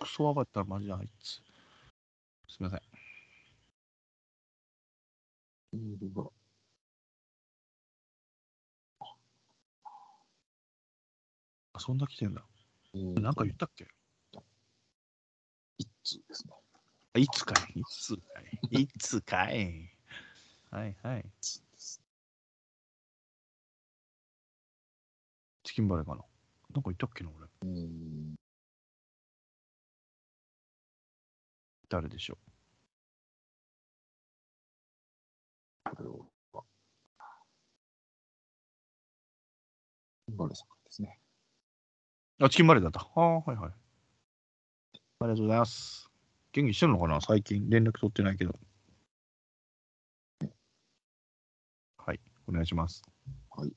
Speaker 2: クソババアったらマジであいつ。すみません。
Speaker 1: メールが。
Speaker 2: あそんな来てんだ。
Speaker 1: えー
Speaker 2: なんか言ったっけ？
Speaker 1: 一通ですね。
Speaker 2: あいつかいいつかい いつかいはいはい。
Speaker 1: 一通です
Speaker 2: チキンバレーかな？なんか言ったっけな俺。
Speaker 1: えー
Speaker 2: 誰でしょ
Speaker 1: これを。バレさん
Speaker 2: あ、チキンバレーだった。ああ、はいはい。ありがとうございます。元気してるのかな？最近連絡取ってないけど。はい、お願いします。
Speaker 1: はい。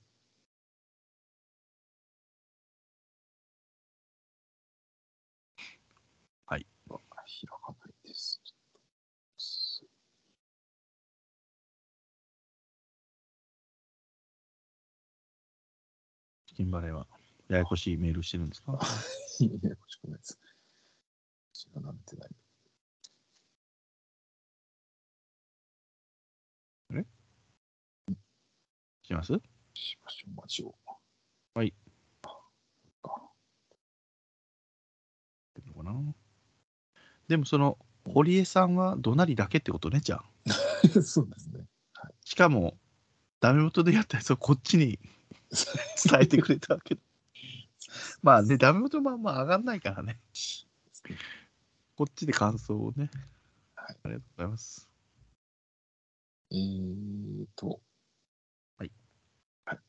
Speaker 2: はい。
Speaker 1: あ開かないです。
Speaker 2: チキンバレーはややこしいメールしてるんですか？
Speaker 1: いややこしくないです。私が慣れてない。
Speaker 2: します？
Speaker 1: しましょう、マジを。
Speaker 2: はい。でもその堀江さんは怒鳴りだけってことねじゃあ。
Speaker 1: そうですね。
Speaker 2: しかもダメ元でやったやつをこっちに 伝えてくれたわけだ まあねダメ元もまあ上がんないからねこっちで感想をね、
Speaker 1: はい
Speaker 2: ありがとうございます
Speaker 1: えーと。
Speaker 2: はい。
Speaker 1: はい。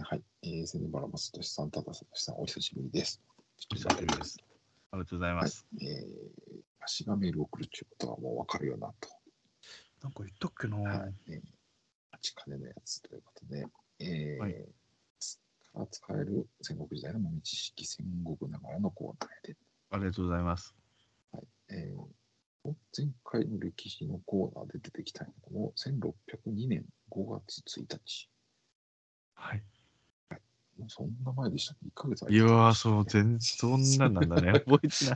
Speaker 1: はい。えー、セネバラマストシさん、タダサトシさん、お久しぶりです。
Speaker 2: お久しぶりですありがとうございます、
Speaker 1: えー、足がメールを送るということはもう分かるよなと。
Speaker 2: なんか言ったっけな、
Speaker 1: はい。えー、金のやつということで、えー
Speaker 2: はい
Speaker 1: から使える戦国時代の豆知識戦国ながらのコーナーで、
Speaker 2: ありがとうございます。
Speaker 1: えー前回の歴史のコーナーで出てきたんやけども、1602年5月1日。
Speaker 2: はい。
Speaker 1: そんな前でしたっけ ?1 ヶ月
Speaker 2: いやーそう全然そんなんなんだね。覚えてない。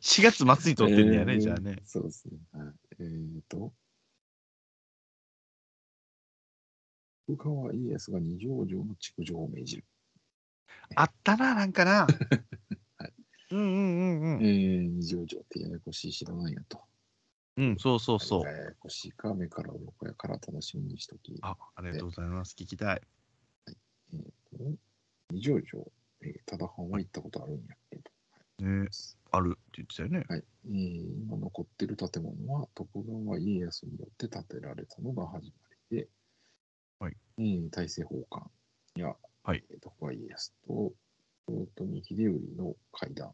Speaker 2: 4月末に撮ってんだよね、
Speaker 1: えー
Speaker 2: じゃあね。
Speaker 1: そうですね。はい。徳川家康が二条城の築城を命じる。
Speaker 2: あったななんか。な
Speaker 1: はい
Speaker 2: うんうんうんうん
Speaker 1: えー、二条城ってややこしい城なんやと。
Speaker 2: うんそうそうそう
Speaker 1: ややこしいか、目か。ら鱗やか。ら楽しみにしとき。
Speaker 2: あありがとうございます聞きたいはい
Speaker 1: えーと二条城、えー、ただ藩は行ったことあるんやけど。
Speaker 2: ねあるって言ってたよね
Speaker 1: はい。えー今残ってる建物は徳川家康によって建てられたのが始まりで、
Speaker 2: はい。
Speaker 1: えー大政奉還。や、
Speaker 2: はい。
Speaker 1: えー徳川家康と豊臣秀頼の会談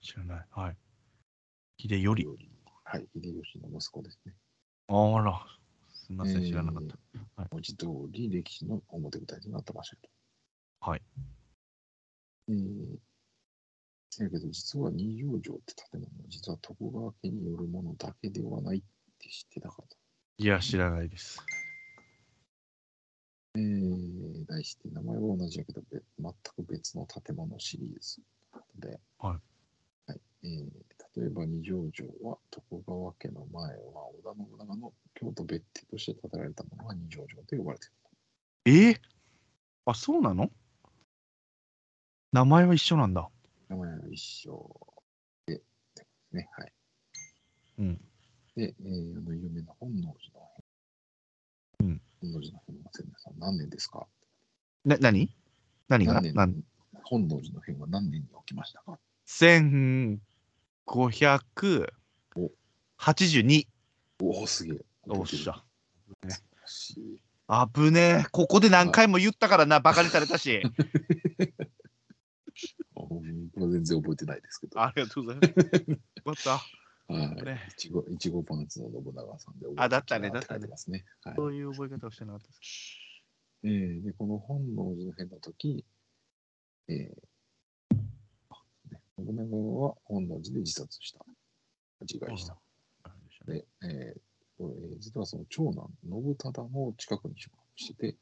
Speaker 2: 知らない。はい。秀頼。
Speaker 1: はい、秀吉の息子ですね。
Speaker 2: あら。すみません知らなかった、はい。
Speaker 1: 文字通り歴史の表舞台となった場所と。
Speaker 2: はい。
Speaker 1: えー、せやけど、実は二条城って建物は、実は徳川家によるものだけではないって知ってたかと。
Speaker 2: いや知らないです
Speaker 1: えー、題して名前は同じやけど、べ全く別の建物シリーズで、
Speaker 2: はい
Speaker 1: はいえー例えば二条城は徳川家の前は織田信長の京都別邸として建てられたものが二条城と呼ばれている。
Speaker 2: えー、あそうなの？名前は一緒なんだ
Speaker 1: 名前は一緒で、でね。はい。
Speaker 2: うん。
Speaker 1: で、えー、あの有名な本能寺の変。
Speaker 2: うん
Speaker 1: 本能寺の変は千年さん、何年ですか？
Speaker 2: な、何？何が？
Speaker 1: 何年？
Speaker 2: 何
Speaker 1: 本能寺の変は何年に起きましたか
Speaker 2: ?1582。
Speaker 1: おお、すげえ。
Speaker 2: おっしゃ。
Speaker 1: しい
Speaker 2: あぶねえ。ここで何回も言ったからな、バカにされたし。
Speaker 1: 全然覚えてないですけど。
Speaker 2: ありがとうございます。よかった。
Speaker 1: はい。
Speaker 2: ね
Speaker 1: いちご、いちごパンツの信長さんで覚えて
Speaker 2: あだったねだったね
Speaker 1: ますね。はい。
Speaker 2: そういう覚え方をしてなかったです。
Speaker 1: えーで、この本能寺の変の時、えー信長は本能寺で自殺した。自害した。で、えーこれ実はその長男、信忠の近くに宿泊してて、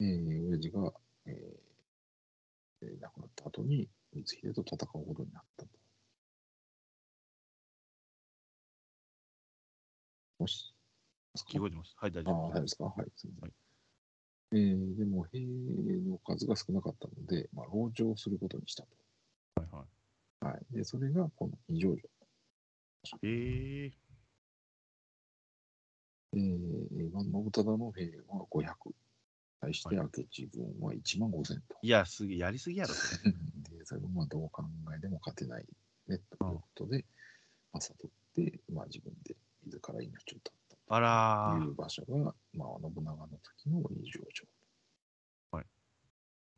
Speaker 1: えー、親父が、えーえー亡くなった後に光秀と戦うことになったと。もし、
Speaker 2: 聞こえてます。はい、大
Speaker 1: ああ、
Speaker 2: 丈夫
Speaker 1: ですか。はい。すみません
Speaker 2: はい
Speaker 1: えーでも、兵の数が少なかったので、まあ、籠城することにしたと
Speaker 2: はいはい。
Speaker 1: はい。で、それがこの二条城。
Speaker 2: えー、
Speaker 1: えー、まあ信忠の兵は500。対して明智軍は1万5000と。
Speaker 2: いや、すげえ、やりすぎやろ。
Speaker 1: で、それもまあどう考えても勝てないねということで、まあ、悟って、まあ、自分で自ら命を絶った
Speaker 2: あらー
Speaker 1: という場所が、まあ、信長の時の二条城。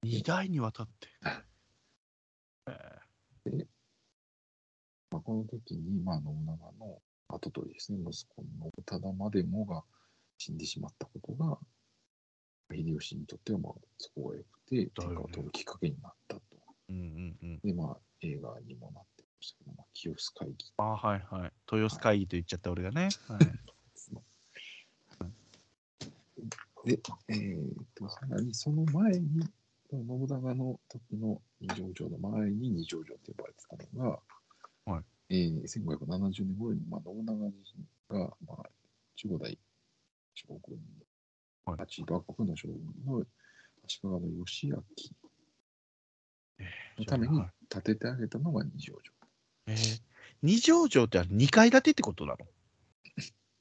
Speaker 2: 二代にわたって。
Speaker 1: まあ、この時に、まあ、信長の跡取りですね、息子の信忠までもが死んでしまったことが、秀吉にとっては、まあ、そこが良くて、天下を取るきっかけになったと。
Speaker 2: うんうんうん。
Speaker 1: で、まあ、映画にもなってましたけど、まあ、清須会議
Speaker 2: あはいはい。豊洲会議と言っちゃった俺がね。はい、
Speaker 1: で、えー、と、さらにその前に、信長の時の二条城の前に二条城と呼ばれてたのが、
Speaker 2: はい
Speaker 1: えー、1570年頃に、まあ、信長自身が、まあ、中五代将軍
Speaker 2: はい
Speaker 1: の、八幕府の将軍の足利の義明のために
Speaker 2: はい
Speaker 1: 建ててあげたのが二条城。
Speaker 2: えー、二条城って2階建てってことなの？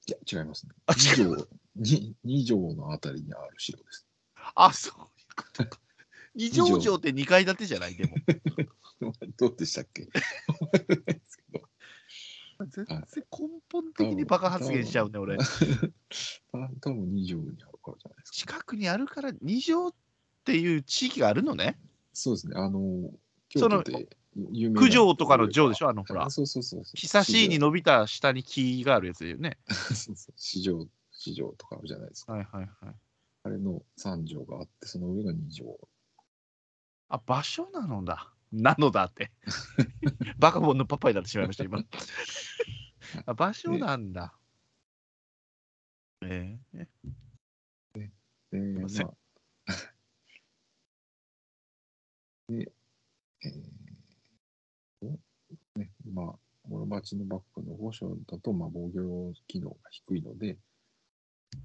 Speaker 1: いや、違いますね。
Speaker 2: あ
Speaker 1: 二条、に二条のあたりにある城です。
Speaker 2: あ、そういうことか。二条城って2階建てじゃない？でも。
Speaker 1: どうでしたっけ？
Speaker 2: 全然根本的にバカ発言しちゃうね、俺。
Speaker 1: あ多分二条にあるからじゃないですか。
Speaker 2: 近くにあるから二条っていう地域があるのね。
Speaker 1: そうですね。あの、京都で
Speaker 2: 九条とかの条でしょ？あのほら
Speaker 1: そうそうそう。
Speaker 2: 久しいに伸びた下に木があるやつだよね。
Speaker 1: そうそう市場、市場とかあるじゃないですか。
Speaker 2: はいはいはい。
Speaker 1: あれの三条があって、その上が二条。
Speaker 2: あ、場所なのだ。なのだって。バカボンのパパになってしまいました、今。あ場所なんだ。えー、
Speaker 1: で、
Speaker 2: ません
Speaker 1: まあ、で、えー、ね、まあ、室町の幕府の御所だと、まあ、防御機能が低いので、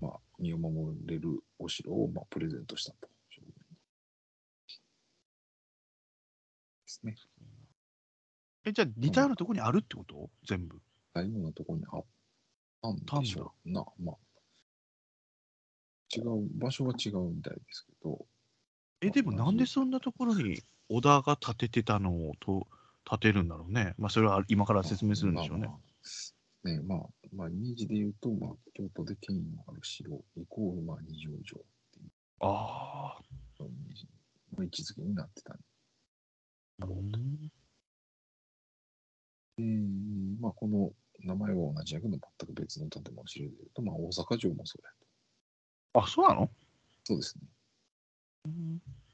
Speaker 1: まあ、身を守れるお城を、まあ、プレゼントしたと。ですね。
Speaker 2: え、じゃあ似たようなところにあるってこと？全部。
Speaker 1: 大量なところにあったんでしょうな。まあ、違う、場所は違うみたいですけど、
Speaker 2: え、でもなんでそんなところに織田が建ててたのをと建てるんだろうね。まあ、それは今から説明するんでしょうね
Speaker 1: ま。あまあね、まあ、まあ、イメージで言うと、まあ、京都で権威のある城イコール、まあ、二条城
Speaker 2: ああ。
Speaker 1: のイメージの位置づけになってたん
Speaker 2: うん
Speaker 1: で、まあ、この名前は同じやけど、全く別の建物城で言うと、まあ、大阪城もそうやと。
Speaker 2: あ、そうなの？
Speaker 1: そうですね。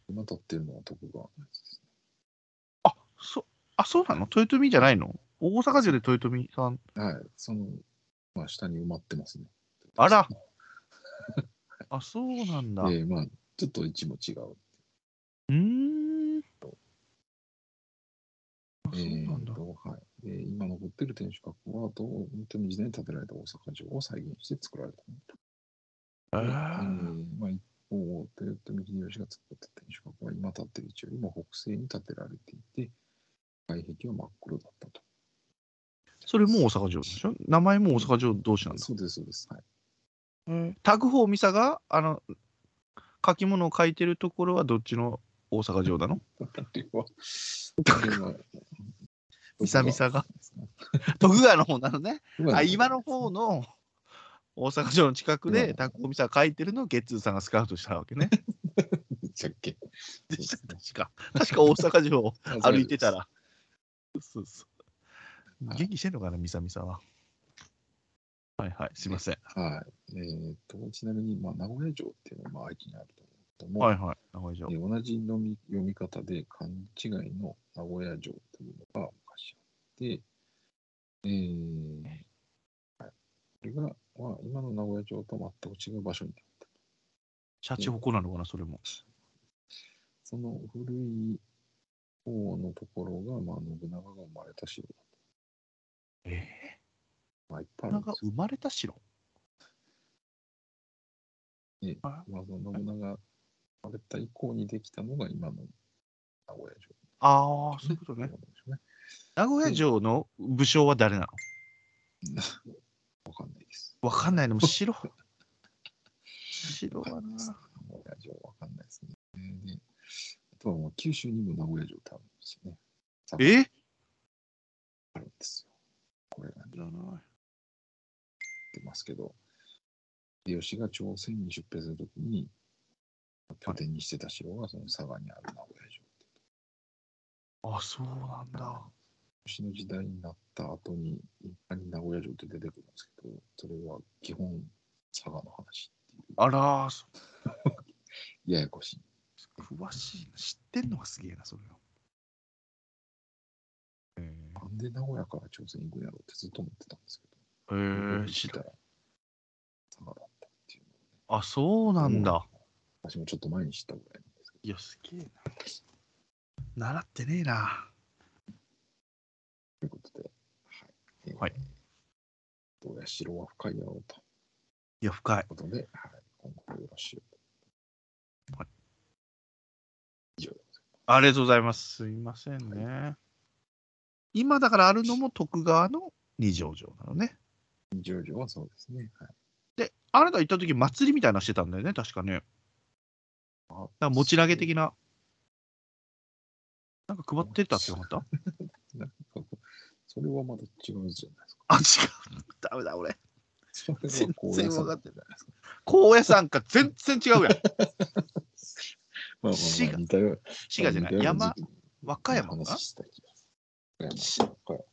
Speaker 1: 今建ってるのは徳川のやつですね。
Speaker 2: あ、そあそうなの？豊臣じゃないの？大阪城で豊臣さん。
Speaker 1: はい、その、まあ、下に埋まってますね。
Speaker 2: あら あ、そうなんだ。う
Speaker 1: で、まあ、ちょっと位置も違う。
Speaker 2: ーん。あ、
Speaker 1: え
Speaker 2: そうなんだ
Speaker 1: ー。とはい、で今残ってる天守閣は、と豊臣時代に建てられた大阪城を再現して作られたものと。
Speaker 2: え
Speaker 1: え
Speaker 2: ー
Speaker 1: ーまあ、一方、豊臣秀吉が作った天守閣は今建っている位置よりも北西に建てられていて、外壁は真っ黒だったと。
Speaker 2: それも大阪城でしょ？名前も大阪城同士なんだ。
Speaker 1: そうです、そうです。はい。
Speaker 2: タグホーミサが、あの、書き物を書いてるところはどっちの大阪城なの？ミサミサが？徳川の方なのね。
Speaker 1: あ
Speaker 2: あ、今の方の大阪城の近くで
Speaker 1: うん
Speaker 2: タグホーミサが書いてるのをゲッツーさんがスカウトしたわけね。でした確か。確か大阪城を 歩いてたら。そうそう。
Speaker 1: はい
Speaker 2: 元気してんのかな、ミサミサは？はいはい、すいません。
Speaker 1: はい。えー、とちなみに、まあ、名古屋城っていうのは、まあ、愛知にあると思うけども、
Speaker 2: はいはい、名古屋城
Speaker 1: え。ー同じ読み読み方で漢字違いの名古屋城というのが昔あって、えーはい、これが、まあ、今の名古屋城と全く違う場所になった。
Speaker 2: シャチホコなのかな、それも。
Speaker 1: その古い方のところが、まあ、信長が生まれた城だと。
Speaker 2: え
Speaker 1: まあ、いっぱい
Speaker 2: ー、
Speaker 1: あるんです
Speaker 2: 生まれた城？
Speaker 1: で
Speaker 2: あ
Speaker 1: まあ、その信長が生まれた以降にできたのが今の名古屋城。
Speaker 2: ああ、そういうことね。名古屋城の武将は誰なの？
Speaker 1: わかんないです。
Speaker 2: わかんないの？も城？城はな。
Speaker 1: 名古屋城わかんないですね。とはもう九州にも名古屋城ってあるんですよね。
Speaker 2: え？
Speaker 1: あるんですよ。これが
Speaker 2: 知らない
Speaker 1: 出ますけど、秀吉が朝鮮に出兵するときに、拠点にしてた城がその佐賀にある名古屋城。
Speaker 2: あ、そうなんだ。
Speaker 1: 吉の時代になった後に、一般に名古屋城って出てくるんですけど、それは基本佐賀の話っていう。
Speaker 2: あらー、そ
Speaker 1: ややこしい。
Speaker 2: 詳しいな。知ってんのがすげえな、それを。え
Speaker 1: なんで名古屋から朝鮮行くんやろうってずっと思ってたんですけ
Speaker 2: ー、え
Speaker 1: ど、
Speaker 2: ー、知ら
Speaker 1: 聞いたら佐賀だったっていうね。
Speaker 2: あ、そうなんだ。
Speaker 1: 私もちょっと前に知ったぐらいなんですけ
Speaker 2: いや、すげえな。習ってねえな。
Speaker 1: ど。ということで、はい。えー
Speaker 2: はい
Speaker 1: どうや城は深いやろうとい
Speaker 2: や、深い。
Speaker 1: ことで、はい、今後もよろしゅう。
Speaker 2: はいありがとうございます。すいませんね。今だからあるのも徳川の二条城なのね。
Speaker 1: 二条城はそうですね。はい。
Speaker 2: で、あなた行った時祭りみたいなのしてたんだよね、確かね。
Speaker 1: あ
Speaker 2: か持ち投げ的な。なんか配ってたって思った？
Speaker 1: なんかこうそれはまた違うじゃないですか。
Speaker 2: あ、違う。ダメだ、俺。全然分かって
Speaker 1: ない。
Speaker 2: 高野山か全然違うやん。滋賀滋賀じゃない。山？和歌山か？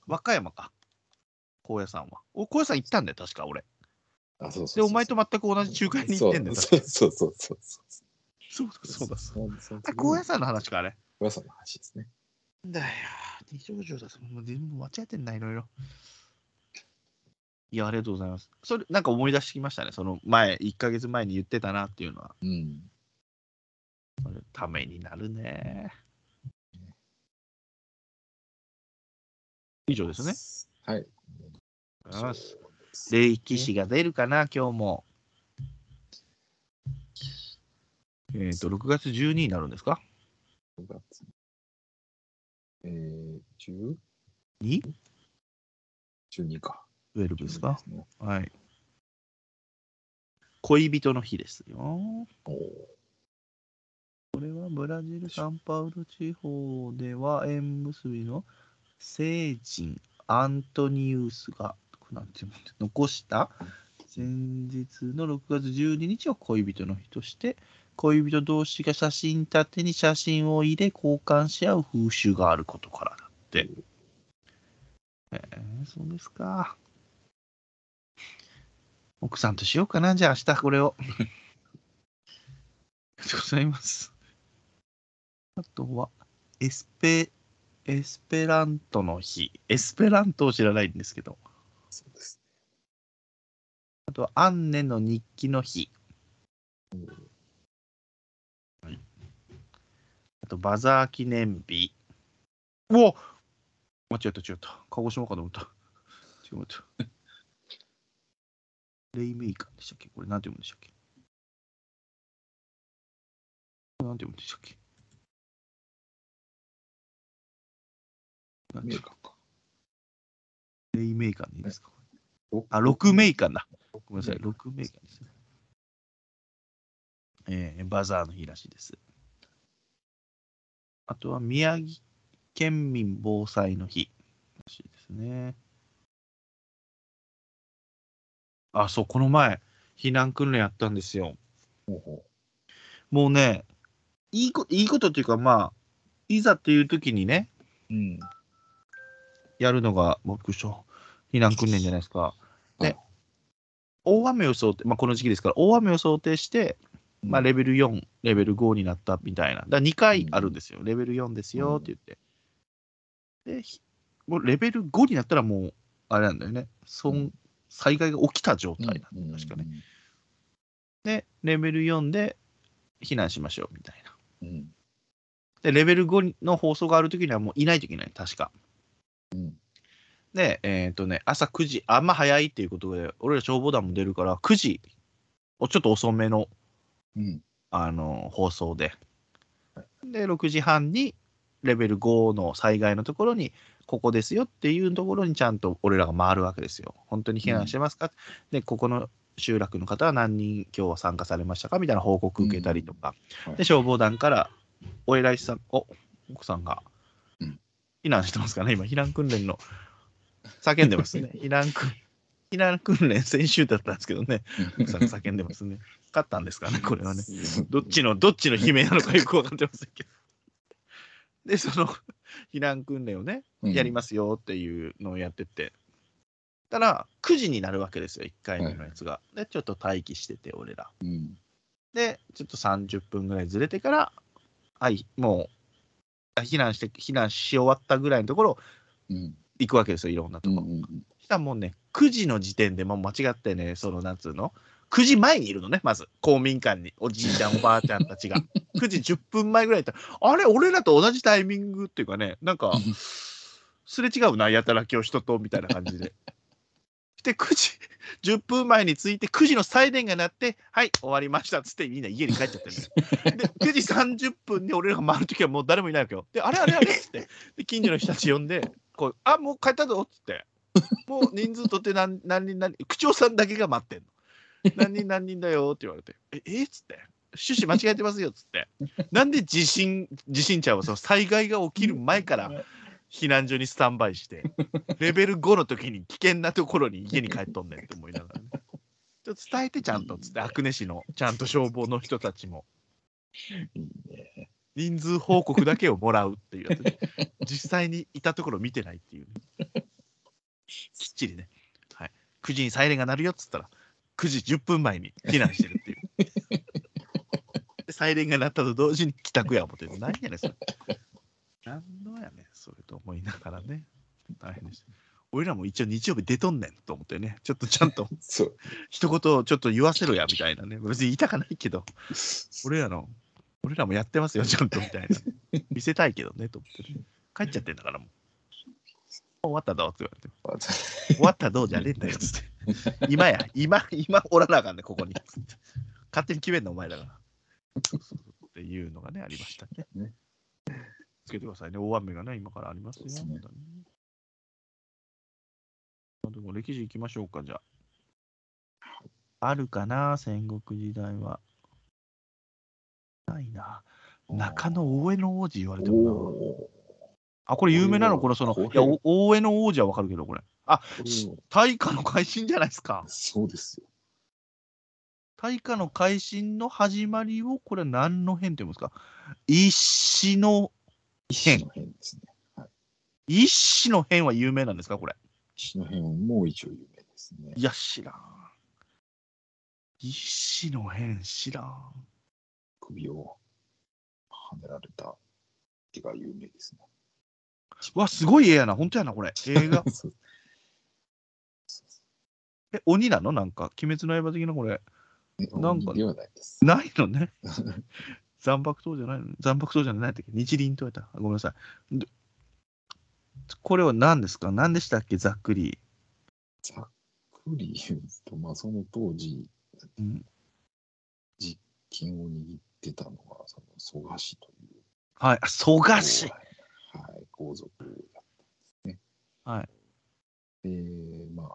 Speaker 1: 和歌山
Speaker 2: か。高野山は。お高野山行ったんだよ、確か俺。
Speaker 1: あ、そうそう
Speaker 2: で、お前と全く同じ仲介に行ってんだよ。
Speaker 1: そうそうそうそうそう。
Speaker 2: そうだ、そうだ。高野山の話か、あれ。
Speaker 1: 高野山の話ですね。
Speaker 2: だよ。二条城だ。もう全部間違えてんな、いろいろ。いや、ありがとうございます。それ、なんか思い出してきましたね。その前、1ヶ月前に言ってたなっていうのは。
Speaker 1: うん。
Speaker 2: ためになるね。以上ですね。
Speaker 1: はい。
Speaker 2: ありがとうございます
Speaker 1: そうです
Speaker 2: 霊気士が出るかな、今日も。えっ、と、6月12になるんですか
Speaker 1: ？9月。えー、10?
Speaker 2: に
Speaker 1: ?12 か。
Speaker 2: ?12 ですか
Speaker 1: ？12ね
Speaker 2: はい。恋人の日ですよ。
Speaker 1: おー
Speaker 2: これはブラジル・サンパウロ地方では縁結びの聖人アントニウスがなんていう残した前日の6月12日を恋人の日として恋人同士が写真立てに写真を入れ交換し合う風習があることからだって。えー、そうですか。奥さんとしようかな、じゃあ明日これを。ありがとうございます。あとは、エスペ、エスペラントの日。エスペラントを知らないんですけど。
Speaker 1: そうです。
Speaker 2: あとは、アンネの日記の日。はい、あと、バザー記念日。うお間違えた、違った。鹿児島かと思った。違った。レイメイカーでしたっけ？これ、なんて読むんでしたっけ？これなんて読むんでしたっけ？なんで
Speaker 1: メ
Speaker 2: しょう
Speaker 1: ーカーか。
Speaker 2: レイメーカーでいいですか？
Speaker 1: ろ
Speaker 2: あ、6メーカーだ。ごめんなさい、6メーカーですね。えーバザーの日らしいです。あとは宮城県民防災の日らしいですね。あ、そう、この前、避難訓練やったんですよ。
Speaker 1: ほうほ
Speaker 2: もうね、いいこいいことっていうか、まあ、いざっていう時にね、
Speaker 1: ううん。
Speaker 2: やるのが、僕、しょ避難訓練じゃないですか。で、大雨を想定、まあ、この時期ですから、大雨を想定して、まあ、レベル4、レベル5になったみたいな。だから2回あるんですよ。レベル4ですよって言って。で、ひもうレベル5になったらもう、あれなんだよね。そん災害が起きた状態なんだ、確かね。。で、レベル4で避難しましょうみたいな。
Speaker 1: うん。
Speaker 2: で、レベル5の放送があるときにはもういないといけない、確か。
Speaker 1: うん。
Speaker 2: で、えっ、とね、朝9時、あんま早いっていうことで、俺ら消防団も出るから、9時、をちょっと遅めの、
Speaker 1: うん。
Speaker 2: あの放送で。で、6時半に、レベル5の災害のところに、ここですよっていうところにちゃんと俺らが回るわけですよ。本当に避難してますか、で、ここの集落の方は何人今日は参加されましたか？みたいな報告受けたりとか。
Speaker 1: はい
Speaker 2: で、消防団から、お偉いさん、お、奥さんが
Speaker 1: うん、
Speaker 2: 避難してますかね今、避難訓練の、叫んでますね。避難訓、避難訓練先週だったんですけどね、叫んでますね。勝ったんですかね、これはね。どっちの、どっちの悲鳴なのかよく分かってませんけど。で、その避難訓練をね、やりますよっていうのをやってて、たら、9時になるわけですよ、1回目のやつが。で、ちょっと待機してて、俺ら。
Speaker 1: うん。
Speaker 2: で、ちょっと30分ぐらいずれてから、はい、もう、あ避難して、避難し終わったぐらいのところ、
Speaker 1: うん。
Speaker 2: 行くわけですよ、いろんなとこ。
Speaker 1: うん。うん。
Speaker 2: したらもうね、9時の時点でもう間違ってね、その、なんつうの、9時前にいるのね、まず、公民館に、おじいちゃん、おばあちゃんたちが。9時10分前ぐらいだったら、あれ、俺らと同じタイミングっていうかね、なんか、すれ違うな、やたら今日人と、みたいな感じで。で、9時 10分前に着いて、9時のサイレンが鳴って、はい、終わりましたっつって、みんな家に帰っちゃってるんですよ。で、9時30分に俺らが回るときはもう誰もいないわけよ。で、あれあれあれっつって、で近所の人たち呼んで、こう、あ、もう帰ったぞっつって、もう人数とって何何人 何人、区長さんだけが待ってんの。何人何人だよって言われて、え、えっつって。趣旨間違えてますよっつって。なんで地震、地震ちゃんはその災害が起きる前から避難所にスタンバイして、レベル5の時に危険なところに家に帰っとんねんって思いながらね。ちょっと伝えてちゃんとっつって、阿久根市のちゃんと消防の人たちも。
Speaker 1: いいね。
Speaker 2: 人数報告だけをもらうっていうやつで。実際にいたところ見てないっていう、ね、きっちりね、はい、9時にサイレンが鳴るよっつったら9時10分前に避難してるっていう。でサイレンが鳴ったと同時に帰宅や思ってる何やねんそれ何のやねんそれと思いながらね大変でした俺らも一応日曜日出とんねんと思ってねちょっとちゃんと
Speaker 1: そう。
Speaker 2: 一言ちょっと言わせろやみたいなね別に言いたかないけど俺らの、俺らもやってますよ、ちゃんとみたいな。見せたいけどね、と思ってね。帰っちゃってんだからもう。終わったどうって言われて。終わったどうじゃねえんだよ、つって。今や、今、今、おらなあかんね、ここに。勝手に決めんの、お前だから。っていうのがね、ありましたね。
Speaker 1: ね
Speaker 2: つけてくださいね、大雨がね、今からありますよ。
Speaker 1: ね
Speaker 2: まだねまあでも歴史行きましょうか、じゃあ。あるかな、戦国時代は。ないな。中野大江の王子言われてもな。
Speaker 1: お
Speaker 2: あ、これ有名なの？このその、いや、お大江の王子はわかるけど、これ。あ、
Speaker 1: ー
Speaker 2: 大化の改新じゃないですか。
Speaker 1: そうですよ。
Speaker 2: 大化の改新の始まりを、これ何の変って言うんですか？石の変
Speaker 1: 石の辺ですね。
Speaker 2: 石の変は有名なんですかこれ？
Speaker 1: 石の辺も一応有名ですね。
Speaker 2: いや、知らん。石の変知らん。
Speaker 1: 首をはねられた絵が有名ですね。
Speaker 2: わ、すごい絵やな。本当やな、これ。映画。え、鬼なの？なんか、鬼滅の刃的なこれ。
Speaker 1: ね
Speaker 2: なんか。
Speaker 1: ない
Speaker 2: のね。残白刀じゃないの？残白刀じゃないんだっけ？日輪とやった。ごめんなさい。でこれは何ですか？何でしたっけ？ざっくり。
Speaker 1: ざっくり言うと、まあ、その当時、
Speaker 2: うん、
Speaker 1: 金を握ってたのが、その蘇我氏という。
Speaker 2: はい。あ蘇我氏。
Speaker 1: はい、皇族だったんですね。
Speaker 2: はい。
Speaker 1: で、まあ、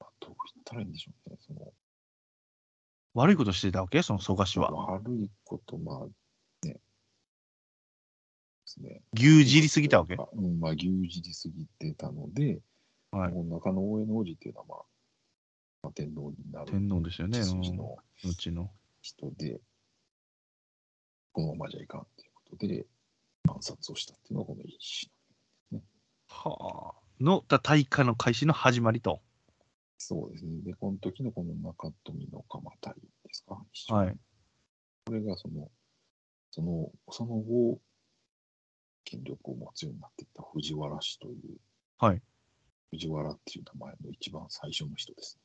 Speaker 1: まあどう言ったらいいんでしょうね。その
Speaker 2: 悪いことしてたわけ？その蘇我氏は。
Speaker 1: 悪いこと、まあ、ね。ですね。
Speaker 2: 牛耳りすぎたわけ？
Speaker 1: うん、まあ、牛耳りすぎてたので、
Speaker 2: はい
Speaker 1: 中野大江の王子っていうのは、まあ、まあ、天皇になる
Speaker 2: 天皇ですよね。
Speaker 1: の
Speaker 2: うちの。
Speaker 1: 人で、このままじゃいかんということで、暗殺をしたっていうのがこの一子。
Speaker 2: はあ。のだ大化の開始の始まりと。
Speaker 1: そうですね。で、この時のこの中富の鎌足りですか？
Speaker 2: はい。
Speaker 1: これがその、その、その後、権力を持つようになっていった藤原氏という、
Speaker 2: はい。
Speaker 1: 藤原っていう名前の一番最初の人です。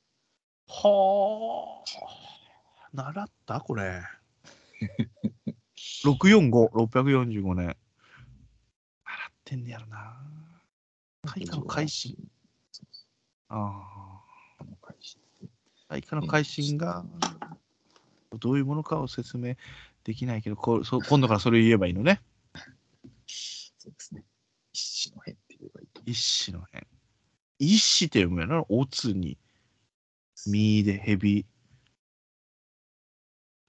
Speaker 2: はあ。習った？これ。645、645年。習ってんねやろな。大化の改新。
Speaker 1: そうです。
Speaker 2: ああ。
Speaker 1: あの改新ですね。
Speaker 2: 大化の改新がどういうものかを説明できないけど、こうそ今度からそれを言えばいいのね。
Speaker 1: そうですね。一子の変って言えばいいと
Speaker 2: 一子の変。一子って読むやろおつに、みでへび。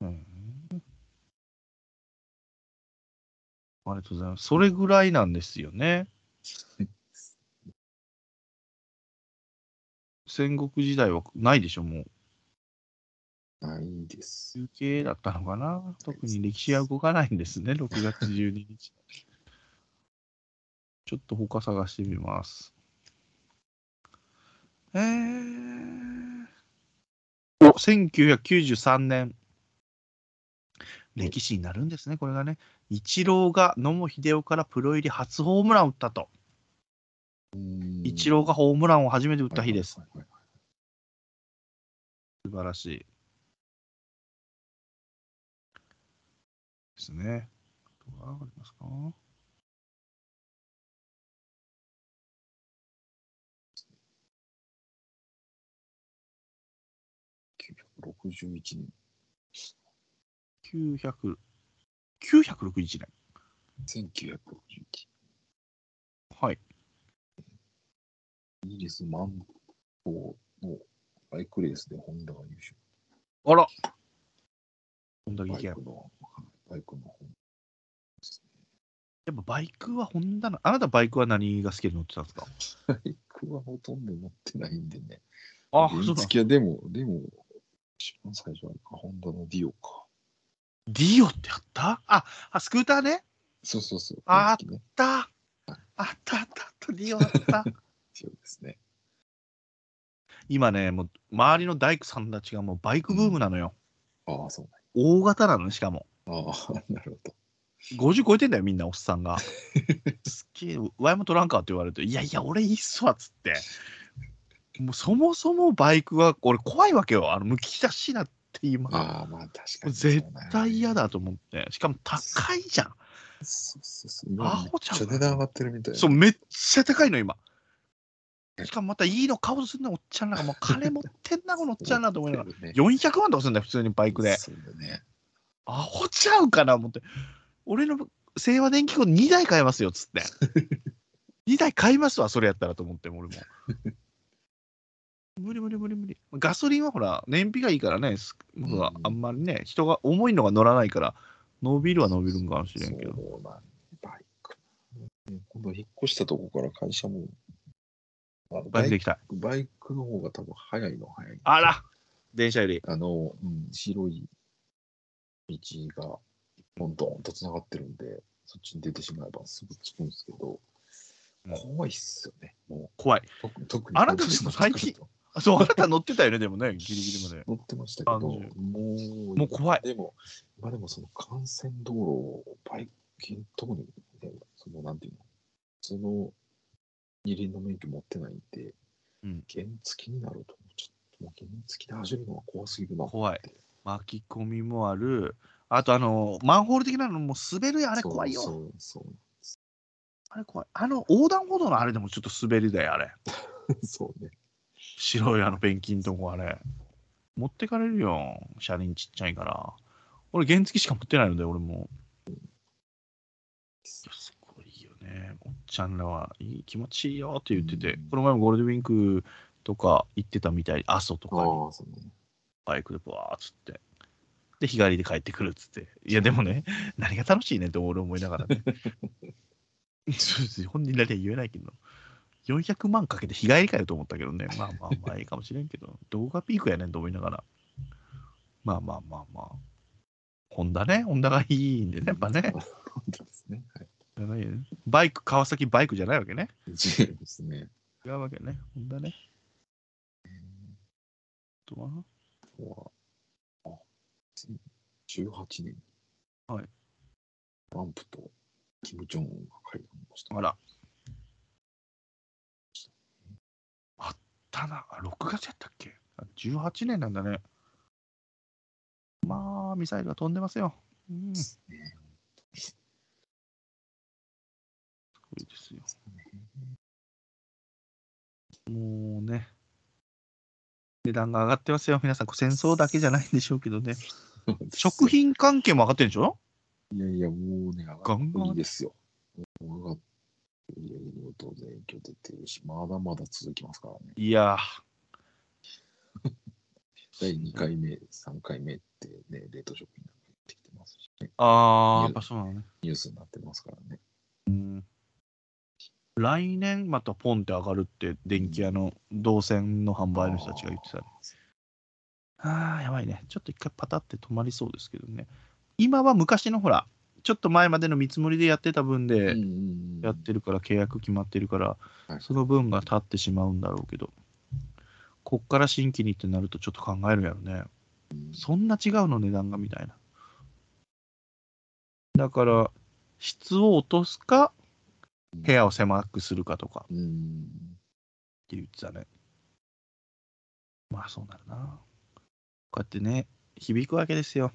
Speaker 2: うん。ありがとうございます。それぐらいなんですよね。戦国時代はないでしょ、もう。
Speaker 1: う。ないです。
Speaker 2: 休憩だったのかな？特に歴史は動かないんですね、6月12日。ちょっと他探してみます。えー、お1993年。歴史になるんですね、これがね。イチローが野茂英雄からプロ入り初ホームランを打ったと。イチローがホームランを初めて打った日です。素晴らしい。ですね。あとはありますか
Speaker 1: ？961年。
Speaker 2: 900 961年。
Speaker 1: 1961
Speaker 2: はい。
Speaker 1: イギリスマンボウのバイクレースでホンダが優勝。
Speaker 2: あらこんだけいけや
Speaker 1: バイクの、バイクの本です
Speaker 2: やっぱバイクはホンダな。あなたバイクは何が好きで乗ってたんですか？
Speaker 1: ね。バイクはほとんど乗ってないんでね。
Speaker 2: あ、
Speaker 1: 原
Speaker 2: そうだ。
Speaker 1: でも、でも、一番最初はホンダのディオか。
Speaker 2: ディオってあった？あ、あ、スクーターね。
Speaker 1: そうそうそう。
Speaker 2: あった。あったあったあった、ディオあった。
Speaker 1: そうですね。
Speaker 2: 今ね、もう周りの大工さんたちがもうバイクブームなのよ。
Speaker 1: ああ、そう
Speaker 2: 大型なのね、しかも。
Speaker 1: ああ、なるほど。
Speaker 2: 50超えてんだよ、みんな、おっさんが。すっげえ、ワイも取らんかって言われると、いやいや、俺いいっすわっつって。もうそもそもバイクは、俺怖いわけよ。あの、むき出しなって今。
Speaker 1: ああ、まあ確かに。
Speaker 2: 絶対嫌だと思って。しかも高いじゃん。
Speaker 1: そうそうそう。
Speaker 2: アホちゃん
Speaker 1: ちゃ値段上がってるみたいな。
Speaker 2: そう、めっちゃ高いの、今。しかもまたいいの買おうとするの、おっちゃんなんかもう金持ってんな、このおっちゃんなと思いながら。
Speaker 1: ね。
Speaker 2: 400万とかするんだよ、普通にバイクで。
Speaker 1: そうだね。
Speaker 2: アホちゃうかな思って。俺の清和電機庫2台買えますよ、つって。2台買いますわ、それやったらと思って、俺も。無理無理無理無理。ガソリンはほら、燃費がいいからね、すほら
Speaker 1: うん
Speaker 2: あんまりね、人が重いのが乗らないから、伸びるは伸びるんかもしれんけど。
Speaker 1: そうなんバイク。ね今度引っ越したとこから会社も、
Speaker 2: バ
Speaker 1: バイ
Speaker 2: イクできたい。
Speaker 1: クバイクの方が多分早いの早い。
Speaker 2: あら電車より。
Speaker 1: あの、うん、白い道がポンドンと繋がってるんで、そっちに出てしまえばすぐ着くんですけど、
Speaker 2: うん
Speaker 1: 怖いっすよね。も
Speaker 2: 怖い。
Speaker 1: う、特特に
Speaker 2: あなた
Speaker 1: ちの
Speaker 2: 最近 そう、あなた乗ってたよね、でもね、ギリギリまで。
Speaker 1: 乗ってましたけど、
Speaker 2: 30
Speaker 1: もう、
Speaker 2: もう怖い
Speaker 1: でも、まあでもその幹線道路をバイク、特に、ね、そのなんていうの、その二輪の免許持ってないんで、
Speaker 2: うん
Speaker 1: 原付になると、ちょっともう原付で走るのは怖すぎるな。
Speaker 2: 怖い巻き込みもある。あと、あの、マンホール的なのも滑るよ、あれ怖いよ。
Speaker 1: そうそう。
Speaker 2: あれ怖い。あの、横断歩道のあれでもちょっと滑りだよ、あれ。
Speaker 1: そうね。
Speaker 2: 白いあのペンキのとこあれ。持ってかれるよ。車輪ちっちゃいから。俺原付しか持ってないので、俺も。すごいよね。ちゃんらはいい気持ちいいよって言ってて、
Speaker 1: うん
Speaker 2: この前もゴールデンウィークとか行ってたみたい、阿蘇とか。バイクでブワーっつって。で、日帰りで帰ってくるっつって。いや、でもね、何が楽しいねって俺思いながらね。本人らには言えないけど、400万かけて日帰りかよと思ったけどね。まあまあまあいいかもしれんけど、どこがピークやねんと思いながら。まあまあまあまあ。ホンダね、ホンダがいいんでね、やっぱね。
Speaker 1: 本当ですね。
Speaker 2: ないよねバイク、川崎バイクじゃないわけね。
Speaker 1: 違いますね。
Speaker 2: 違うわけね。ホンダね。あとは？
Speaker 1: あとは、あ、18年。
Speaker 2: はい。
Speaker 1: トランプとキム・ジョンウンが会談をした。
Speaker 2: あら。あったな。あ6月やったっけあ ?18 年なんだね。まあ、ミサイルが飛んでますよ。うん。す
Speaker 1: ね
Speaker 2: ごいですよ。もうね。値段が上がってますよ。皆さん、戦争だけじゃないんでしょうけどね。食品関係も上がってるんでしょ？
Speaker 1: いやいや、もうね、
Speaker 2: ガンガン
Speaker 1: いいですよ。上がってるの当然影響出てるし、まだまだ続きますからね。
Speaker 2: いや
Speaker 1: 第2回目、3回目ってね、冷凍食品なんか言ってきてますしね。
Speaker 2: ー、ああ、
Speaker 1: や
Speaker 2: っぱそうなのね。
Speaker 1: ニュースになってますからね。
Speaker 2: うん来年またポンって上がるって電気屋の動線の販売の人たちが言ってたね。ああ、やばいね。ちょっと一回パタって止まりそうですけどね。今は昔のほら、ちょっと前までの見積もりでやってた分でやってるから、契約決まってるから
Speaker 1: はい、
Speaker 2: その分が経ってしまうんだろうけど、こっから新規にってなるとちょっと考えるんやろね。
Speaker 1: うん
Speaker 2: そんな違うの値段がみたいな。だから、質を落とすか、部屋を狭くするかとか。
Speaker 1: うん。
Speaker 2: って言ってたね。まあそうなるな。こうやってね、響くわけですよ。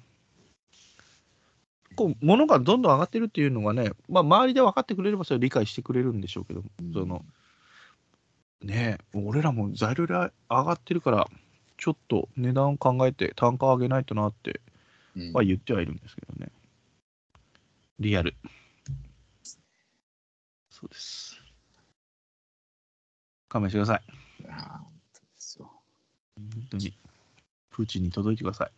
Speaker 2: こう、物がどんどん上がってるっていうのがね、まあ周りで分かってくれればそれ理解してくれるんでしょうけど、その、ねえ、俺らも材料で上がってるから、ちょっと値段を考えて単価を上げないとなって
Speaker 1: うん、
Speaker 2: は言ってはいるんですけどね。リアル。そうです。勘弁してください。
Speaker 1: ああ、本当ですよ。
Speaker 2: 本当に、プーチンに届いてください。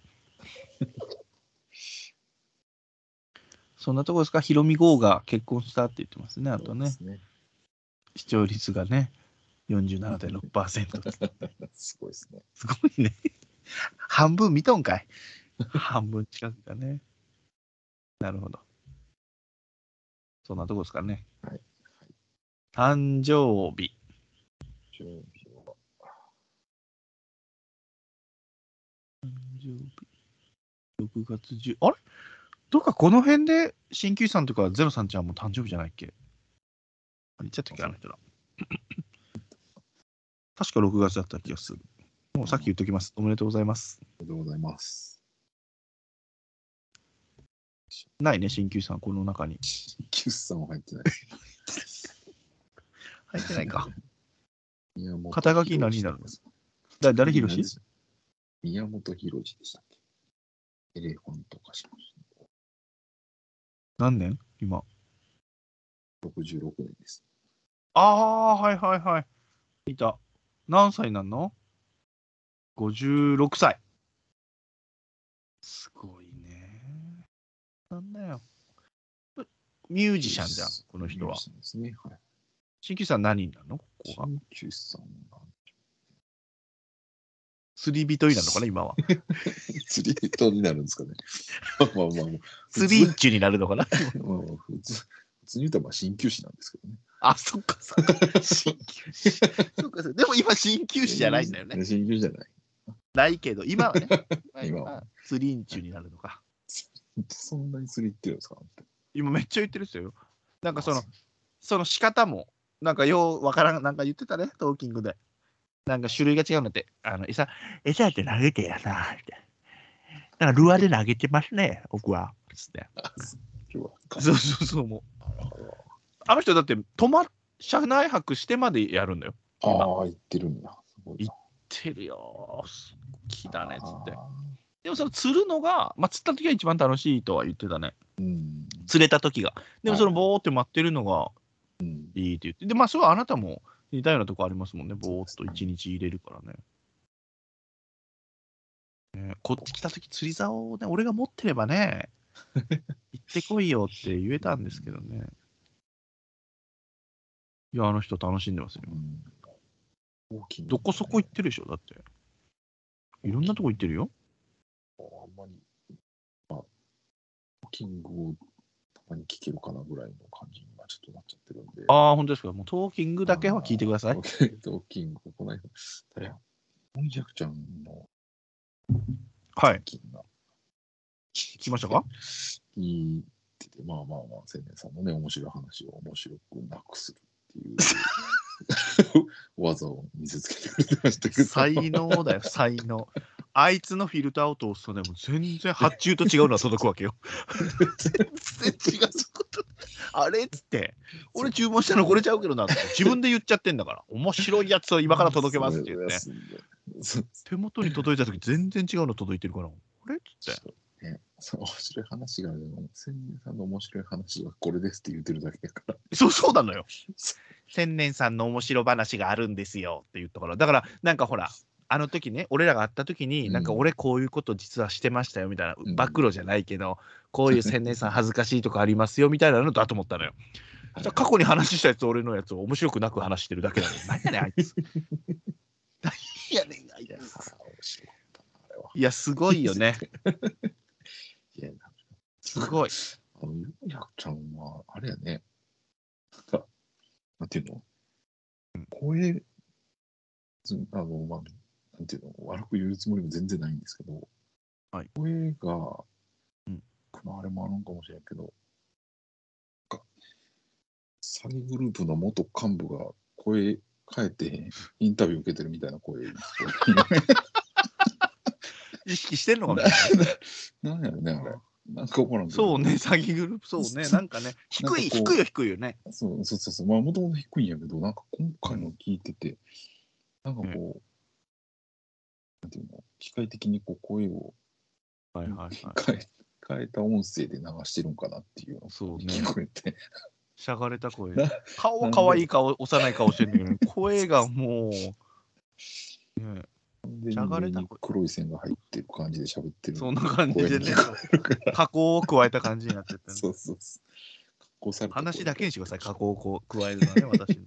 Speaker 2: そんなとこですか、ヒロミ号が結婚したって言ってますね、あとね
Speaker 1: ね。
Speaker 2: 視聴率がね、47.6%。
Speaker 1: すごいですね。
Speaker 2: すごいね。半分見とんかい。半分近くがね。なるほど。そんなとこですかね。
Speaker 1: はい
Speaker 2: 誕生日。誕生日。6月10。あれ？どっかこの辺で鍼灸師さんとかゼロさんちゃんも誕生日じゃないっけ？あれ言っちゃったっけ？あの人ら。確か6月だった気がする。もうさっき言っときます。おめでとうございます。
Speaker 1: おめでとうございます。
Speaker 2: ないね、鍼灸師さん、この中に。
Speaker 1: キュッさんは入ってない。
Speaker 2: 入ってないか。
Speaker 1: 宮本
Speaker 2: 肩書き何になるんですかだ誰ひろし？
Speaker 1: 宮本浩次でしたっけ？エレファント化しまし
Speaker 2: 何年？今。
Speaker 1: た。66年です。
Speaker 2: ああ、はいはいはい。いた。何歳なんの ?56 歳。すごいね。なんだよ。ミュージシャンじゃん、この人は
Speaker 1: ミュー。ジシャンですね。はい。
Speaker 2: 新規さん何になるの？ここが。
Speaker 1: 鍼灸師さんが
Speaker 2: 釣り人になるのかな、今は？
Speaker 1: 釣り人になるんですかね。まあまあまあまあ、
Speaker 2: 釣りんちゅになるのかな？
Speaker 1: まあまあ普通、普通に言うとまあ鍼灸師なんですけどね。
Speaker 2: あ、そっかそっか。鍼灸師。でも今、鍼灸師じゃないんだよね。
Speaker 1: 鍼灸師じゃない。
Speaker 2: ないけど、今はね。
Speaker 1: 今は
Speaker 2: 釣りんちゅになるのか。
Speaker 1: そんなに釣り行ってるんですか？
Speaker 2: 今めっちゃ言ってるっすよ。なんかその、その仕方も、なんかようわからん、なんか言ってたね、トーキングで。なんか種類が違うんだって。あの、餌、餌って投げてやな、って。なんかルアーで投げてますね、僕は。つって。そうそうそう、もう。あの人だって、止ま、車内泊してまでやるんだよ。
Speaker 1: ああ、行ってるんだ。すごいな。
Speaker 2: てるよ。好きだね、つって。
Speaker 1: あ
Speaker 2: でもその釣るのが、まあ、釣った時が一番楽しいとは言ってたね。
Speaker 1: ーうん。
Speaker 2: 釣れた時が。でもその
Speaker 1: はい
Speaker 2: ボーって待ってるのが、
Speaker 1: うん。
Speaker 2: いいって言って。で、まあ、そうあなたも似たようなとこありますもんね。ぼーっと一日入れるからね。ねこっち来たとき釣り竿をね、俺が持ってればね、行ってこいよって言えたんですけどね。いや、あの人楽しんでますよ。
Speaker 1: うん大きい
Speaker 2: どこそこ行ってるでしょ、だって。いろんなとこ行ってるよ。
Speaker 1: あんまり、まあ、キングをたまに聞けるかなぐらいの感じちょっとなっちゃってるんで。
Speaker 2: ああ、本当ですか？もうトーキングだけは聞いてください。
Speaker 1: トーキング、この間、誰や、モンジャクちゃんの
Speaker 2: はい。聞きましたか？
Speaker 1: 聞いてて、まあまあまあ、千年さんのね、面白い話を面白くなくするっていう 技を見せつけてくれてましたけど。
Speaker 2: 才能だよ、才能。あいつのフィルターを通すとね、もう全然発注と違うのは届くわけよ。全然違う。あれっつって、俺注文したのこれちゃうけどなって、自分で言っちゃってんだから、面白いやつを今から届けますって言って、手元に届いた時全然違うの届いてるから、あれっつって。
Speaker 1: そうね、そう面白い話があるの千年さんの面白い話はこれですって言ってるだけだから。
Speaker 2: そう、そうなのよ。千年さんの面白話があるんですよって言ったから。だから、なんかほら、あの時ね、俺らが会った時に、
Speaker 1: うん
Speaker 2: なんか俺こういうこと実はしてましたよみたいな、
Speaker 1: うん
Speaker 2: 暴露じゃないけど、こういう千年さん恥ずかしいとかありますよみたいなのだと思ったのよ。じゃあ過去に話したやつ、俺のやつを面白くなく話してるだけなのよ。何やねん、あいつ。何やねん、あいつ。いや、すごいよね。
Speaker 1: いや、
Speaker 2: すごい。
Speaker 1: あの、やちゃんは、あれやね、なんていうの、声、ずあの、まあ、なんていうの、悪く言うつもりも全然ないんですけど、
Speaker 2: はい。
Speaker 1: 声が、
Speaker 2: うん。
Speaker 1: まあ、あれもあるんかもしれんけど、詐欺グループの元幹部が声変えてインタビュー受けてるみたいな声
Speaker 2: 意識してんのかもしれない。
Speaker 1: なんやろね、あれ。なんか怒らん
Speaker 2: そうね、詐欺グループ、そうね、なんかね、低い、低いよ、低いよね。
Speaker 1: そうそうそうそう。まあ、もともと低いんやけど、なんか今回の聞いてて、なんかこう、なんていうの、機械的にこう声を
Speaker 2: はいはいはい。
Speaker 1: 変え変えた音声で流してるんかなっていうのが
Speaker 2: そうね
Speaker 1: 聞こえて、
Speaker 2: しゃがれた声
Speaker 1: な。
Speaker 2: 顔は可愛い顔、幼い顔してるけど、声がもう、ね、
Speaker 1: で
Speaker 2: しゃがれた
Speaker 1: に黒い線が入ってる感じで喋ってる
Speaker 2: そんな感じでね。加工を加えた感じになってて、ね、
Speaker 1: そうそうそう。され
Speaker 2: 話だけにしてください、加工をこう加えるのはね、私に。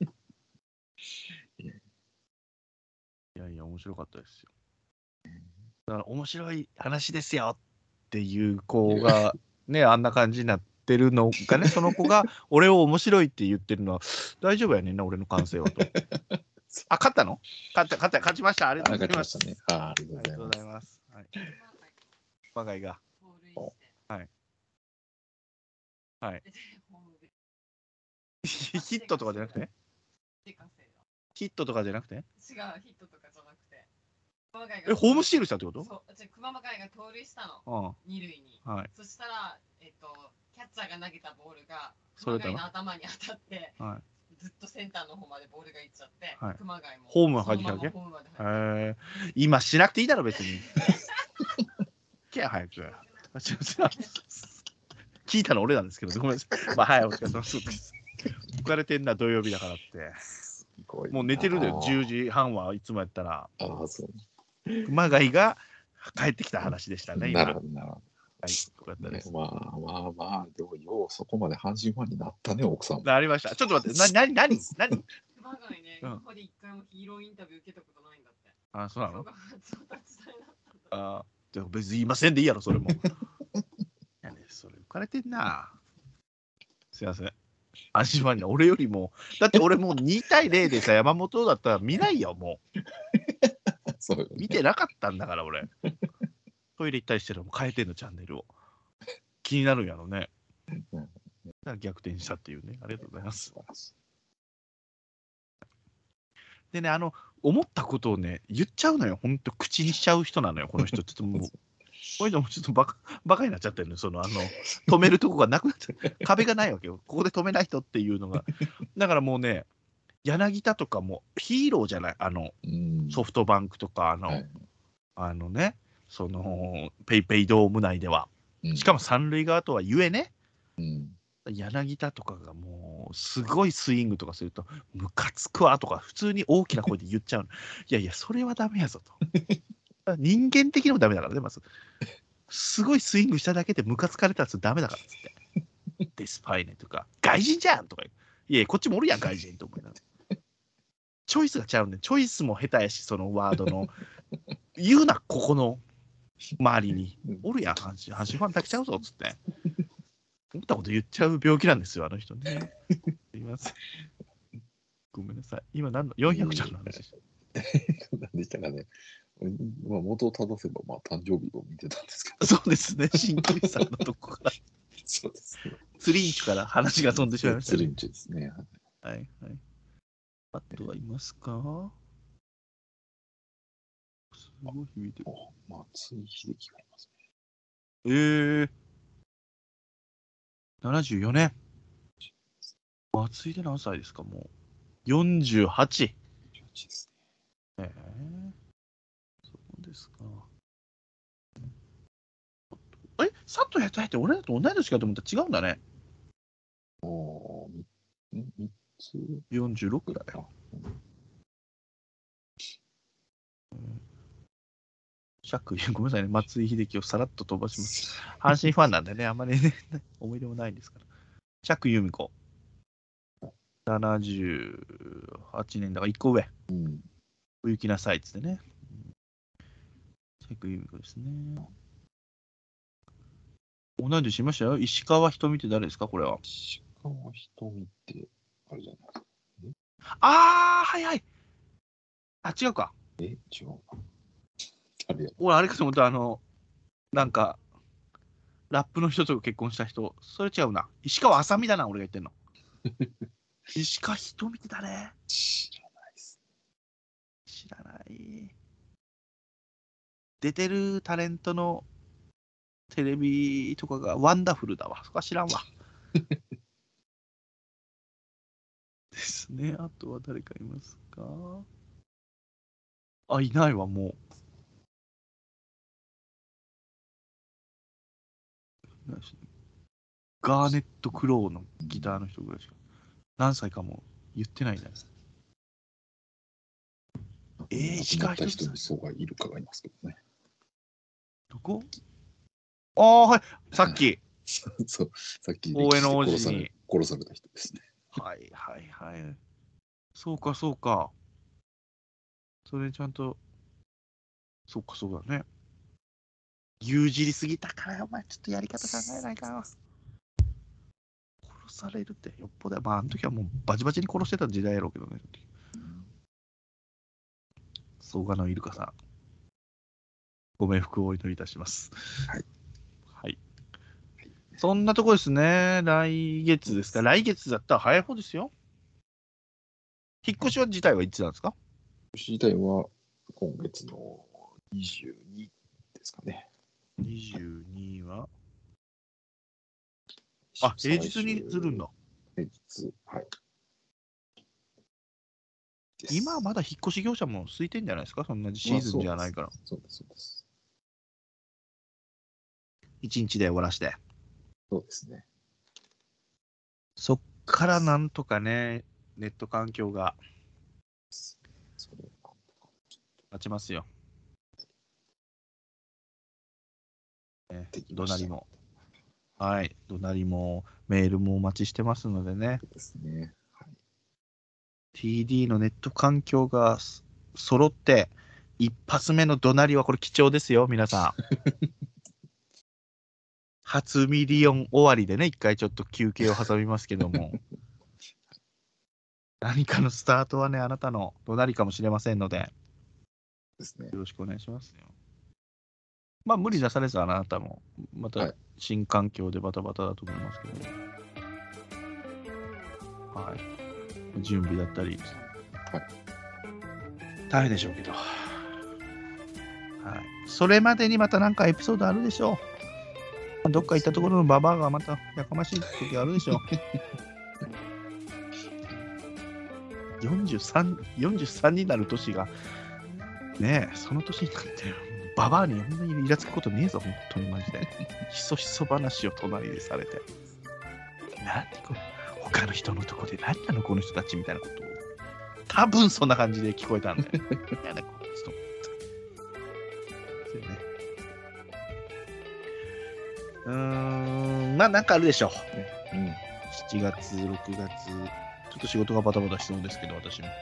Speaker 2: いやいや、面白かったですよ。だから、面白い話ですよっていう子が、ね、あんな感じになってるのがね、その子が、俺を面白いって言ってるのは、大丈夫やねんな、俺の感性はと。あ、勝ったの？勝った、勝った、勝ちました。ありがと
Speaker 1: あ、
Speaker 2: うございます。
Speaker 1: 勝ちましたね。あありが
Speaker 2: ありがとうご
Speaker 1: ざい
Speaker 2: ます。はい。我が家が。はいはい。ヒットとかじゃなくて？ヒットとかじゃなくて？
Speaker 3: 違う、ヒットとか
Speaker 2: え、ホームスチールしたってこと？
Speaker 3: そう、じゃあ熊谷が盗塁したの、
Speaker 2: うん。
Speaker 3: 二塁に。
Speaker 2: はい。
Speaker 3: そしたら、えっと、キャッチャーが投げたボールが、
Speaker 2: それ
Speaker 3: の頭に当たって、
Speaker 2: はい
Speaker 3: ずっとセンターの方までボールが行っちゃって、
Speaker 2: はい
Speaker 3: 熊谷も。
Speaker 2: ホーム入ってきたわけ？えー、今しなくていいだろ、別に。けや、早く。聞いたの俺なんですけど、ごめんなさい。まあ、はい、お疲れ様です。疲れてんな、土曜日だからって。
Speaker 1: すごい
Speaker 2: もう寝てるで、
Speaker 1: あー
Speaker 2: 10時半はいつもやったら、
Speaker 1: ああ、そう。
Speaker 2: 熊谷が帰ってきた話でしたね、今。はい、
Speaker 1: なるほど、なるほ
Speaker 2: よかったです。。
Speaker 1: まあまあまあ、でもようそこまで阪神ファンになったね、奥さんも。
Speaker 2: なりました。ちょっと待って、な、なに、なに、なに
Speaker 3: 熊谷ね、
Speaker 2: うん
Speaker 3: 今まで一回もヒーローインタビュー受けたことないんだって。
Speaker 2: あ、そうなの？あでも別に言いませんでいいやろ、それも。いやね、それ浮かれてんな。すいません。安心ファンに俺よりも、だって俺もう2対0でさ、山本だったら見ないよ、も
Speaker 1: そうよ
Speaker 2: う。見てなかったんだから、俺。トイレ行ったりしてるのも変えてんの、チャンネルを。気になるんやろね。だから逆転したっていうね。ありがとうございます。
Speaker 1: 素晴らしい
Speaker 2: でね、あの、思ったことをね、言っちゃうのよ。ほんと、口にしちゃう人なのよ、この人。ちょっともう、この人もちょっとバカバカになっちゃってるのよ。その、あの、止めるとこがなくなっちゃう。壁がないわけよ。ここで止めない人っていうのが。だからもうね、柳田とかもヒーローじゃない？あの、
Speaker 1: うん
Speaker 2: ソフトバンクとか、あの、
Speaker 1: はい
Speaker 2: あのね、その、ペイペイドーム内では。
Speaker 1: うん
Speaker 2: しかも三塁側とはゆえね、
Speaker 1: うん
Speaker 2: 柳田とかがもうすごいスイングとかすると、ムカつくわとか、普通に大きな声で言っちゃうの。いやいや、それはダメやぞと。人間的にもダメだからね、まず。すごいスイングしただけでムカつかれたらダメだからっつって。デスパイネとか、外人じゃんとか言う。いやいや、こっちもおるやん、外人と思いながら。チョイスがちゃうんで、チョイスも下手やし、そのワードの。言うな、ここの周りに。おるやん、阪神、阪神ファンだけちゃうぞっつって。思ったこと言っちゃう病気なんですよ、あの人ね。すいません。ごめんなさい。今何の ?400 ちゃんの話。
Speaker 1: 何でしたかね。まあ、元を正せば、まあ、誕生日を見てたんですけど。
Speaker 2: そうですね、新クリさんのとこから、
Speaker 1: そうですね。
Speaker 2: ツリンチュから話が飛んでしまいましたね。
Speaker 1: ツリンチですね。
Speaker 2: はいはい。あとはいますか？すごい響いてる。
Speaker 1: お松井秀喜がいます
Speaker 2: えー、74年。松井で何歳ですか、もう。48。
Speaker 1: ね。18です
Speaker 2: えー、そうですか。え、佐藤やったって俺らと同い年かと思ったら違うんだね。
Speaker 1: ね。おー、みん三つ
Speaker 2: 46だよ。釈ごめんなさいね、松井秀喜をさらっと飛ばします。阪神ファンなんでね、あんまりね、思い出もないんですから。釈由美子。78年だから1個上。
Speaker 1: うん。
Speaker 2: お行きなさいっつってね。釈由美子ですね。同い年いました？よ。石川瞳って誰ですか？これは。
Speaker 1: 石川瞳って、あれじゃないですか。
Speaker 2: あー、はいはい。あ、違うか。
Speaker 1: え、違うな。誰や
Speaker 2: 俺、あれかと思った、あの、なんか、ラップの人と結婚した人、それ違うな。石川あさみだな、俺が言ってんの。石川ひとみって誰？
Speaker 1: 知らないです。
Speaker 2: 知らない。出てるタレントのテレビとかがワンダフルだわ。そこは知らんわ。ですね。あとは誰かいますか？あ、いないわ、もう。ガーネット・クローのギターの人ぐらいしか。何歳かも言ってないんだよ。えー、石川
Speaker 1: 人？にそうがいるかがいますけどね。
Speaker 2: どこ？ああ、はい。さっき。
Speaker 1: そう、さっき
Speaker 2: 大江の王子に
Speaker 1: 殺された人ですね。
Speaker 2: はいはいはい。そうかそうか。それちゃんと。そうかそうだね。牛耳りすぎたからお前ちょっとやり方考えないかな。殺されるってよっぽどやまああの時はもうバチバチに殺してた時代やろうけどね。総賀のイルカさん。ご冥福をお祈りいたします。
Speaker 1: はい。
Speaker 2: はい。そんなとこですね。来月ですか。来月だったら早い方ですよ。引っ越しは自体はいつなんですか？
Speaker 1: 自体は今月の22ですかね。
Speaker 2: ?22 は？あ、平日にするんだ。
Speaker 1: 平日、はい。
Speaker 2: 今はまだ引っ越し業者も空いてんじゃないですか？そんなシーズンじゃないから。
Speaker 1: そうです、そうです。
Speaker 2: 1日で終わらして。
Speaker 1: そうですね。
Speaker 2: そっからなんとかね、ネット環境が
Speaker 1: それは
Speaker 2: 立ちますよ。ねどなりも。はい。どなりもメールもお待ちしてますのでね。
Speaker 1: ですね。はい。
Speaker 2: TD のネット環境がす揃って、一発目の怒鳴りはこれ貴重ですよ、皆さん。初ミリオン終わりでね、一回ちょっと休憩を挟みますけども。何かのスタートはね、あなたの怒鳴りかもしれませんので、よ
Speaker 1: ですね。
Speaker 2: ろしくお願いしますよ。まあ、無理なされず、あなたも、また
Speaker 1: はい
Speaker 2: 新環境でバタバタだと思いますけど。はい。準備だったり、大変でしょうけど。はい。それまでにまた何かエピソードあるでしょう。どっか行ったところのババアがまたやかましい時あるでしょう。43, 43になる年が、ねえ、その年になって、ババアにこんなにイラつくことねえぞ、本当にマジで。ひそひそ話を隣でされて。なんでこれ、他の人のとこで何なのこの人たちみたいなことを多分そんな感じで聞こえたんだよね。やだこいつと思っうーんまあなんかあるでしょう。
Speaker 1: うん。
Speaker 2: 7月、6月、ちょっと仕事がバタバタしそうですけど、私も。は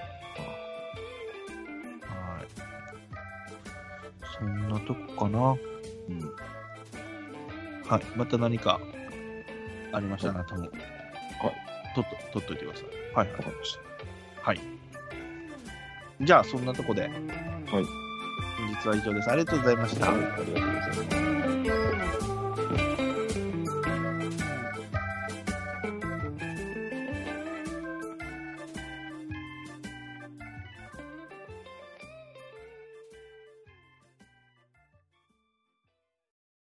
Speaker 2: い。そんなとこかな。は
Speaker 1: うん。
Speaker 2: い。また何かありました？ら、あなたも。はい。とっと、取っといてください。はい。
Speaker 1: わかりまし
Speaker 2: はい。じゃあ、そんなとこで、
Speaker 1: た。はい。
Speaker 2: 本日は以上です。ありがとうございました。
Speaker 1: はい、ありがとうございます。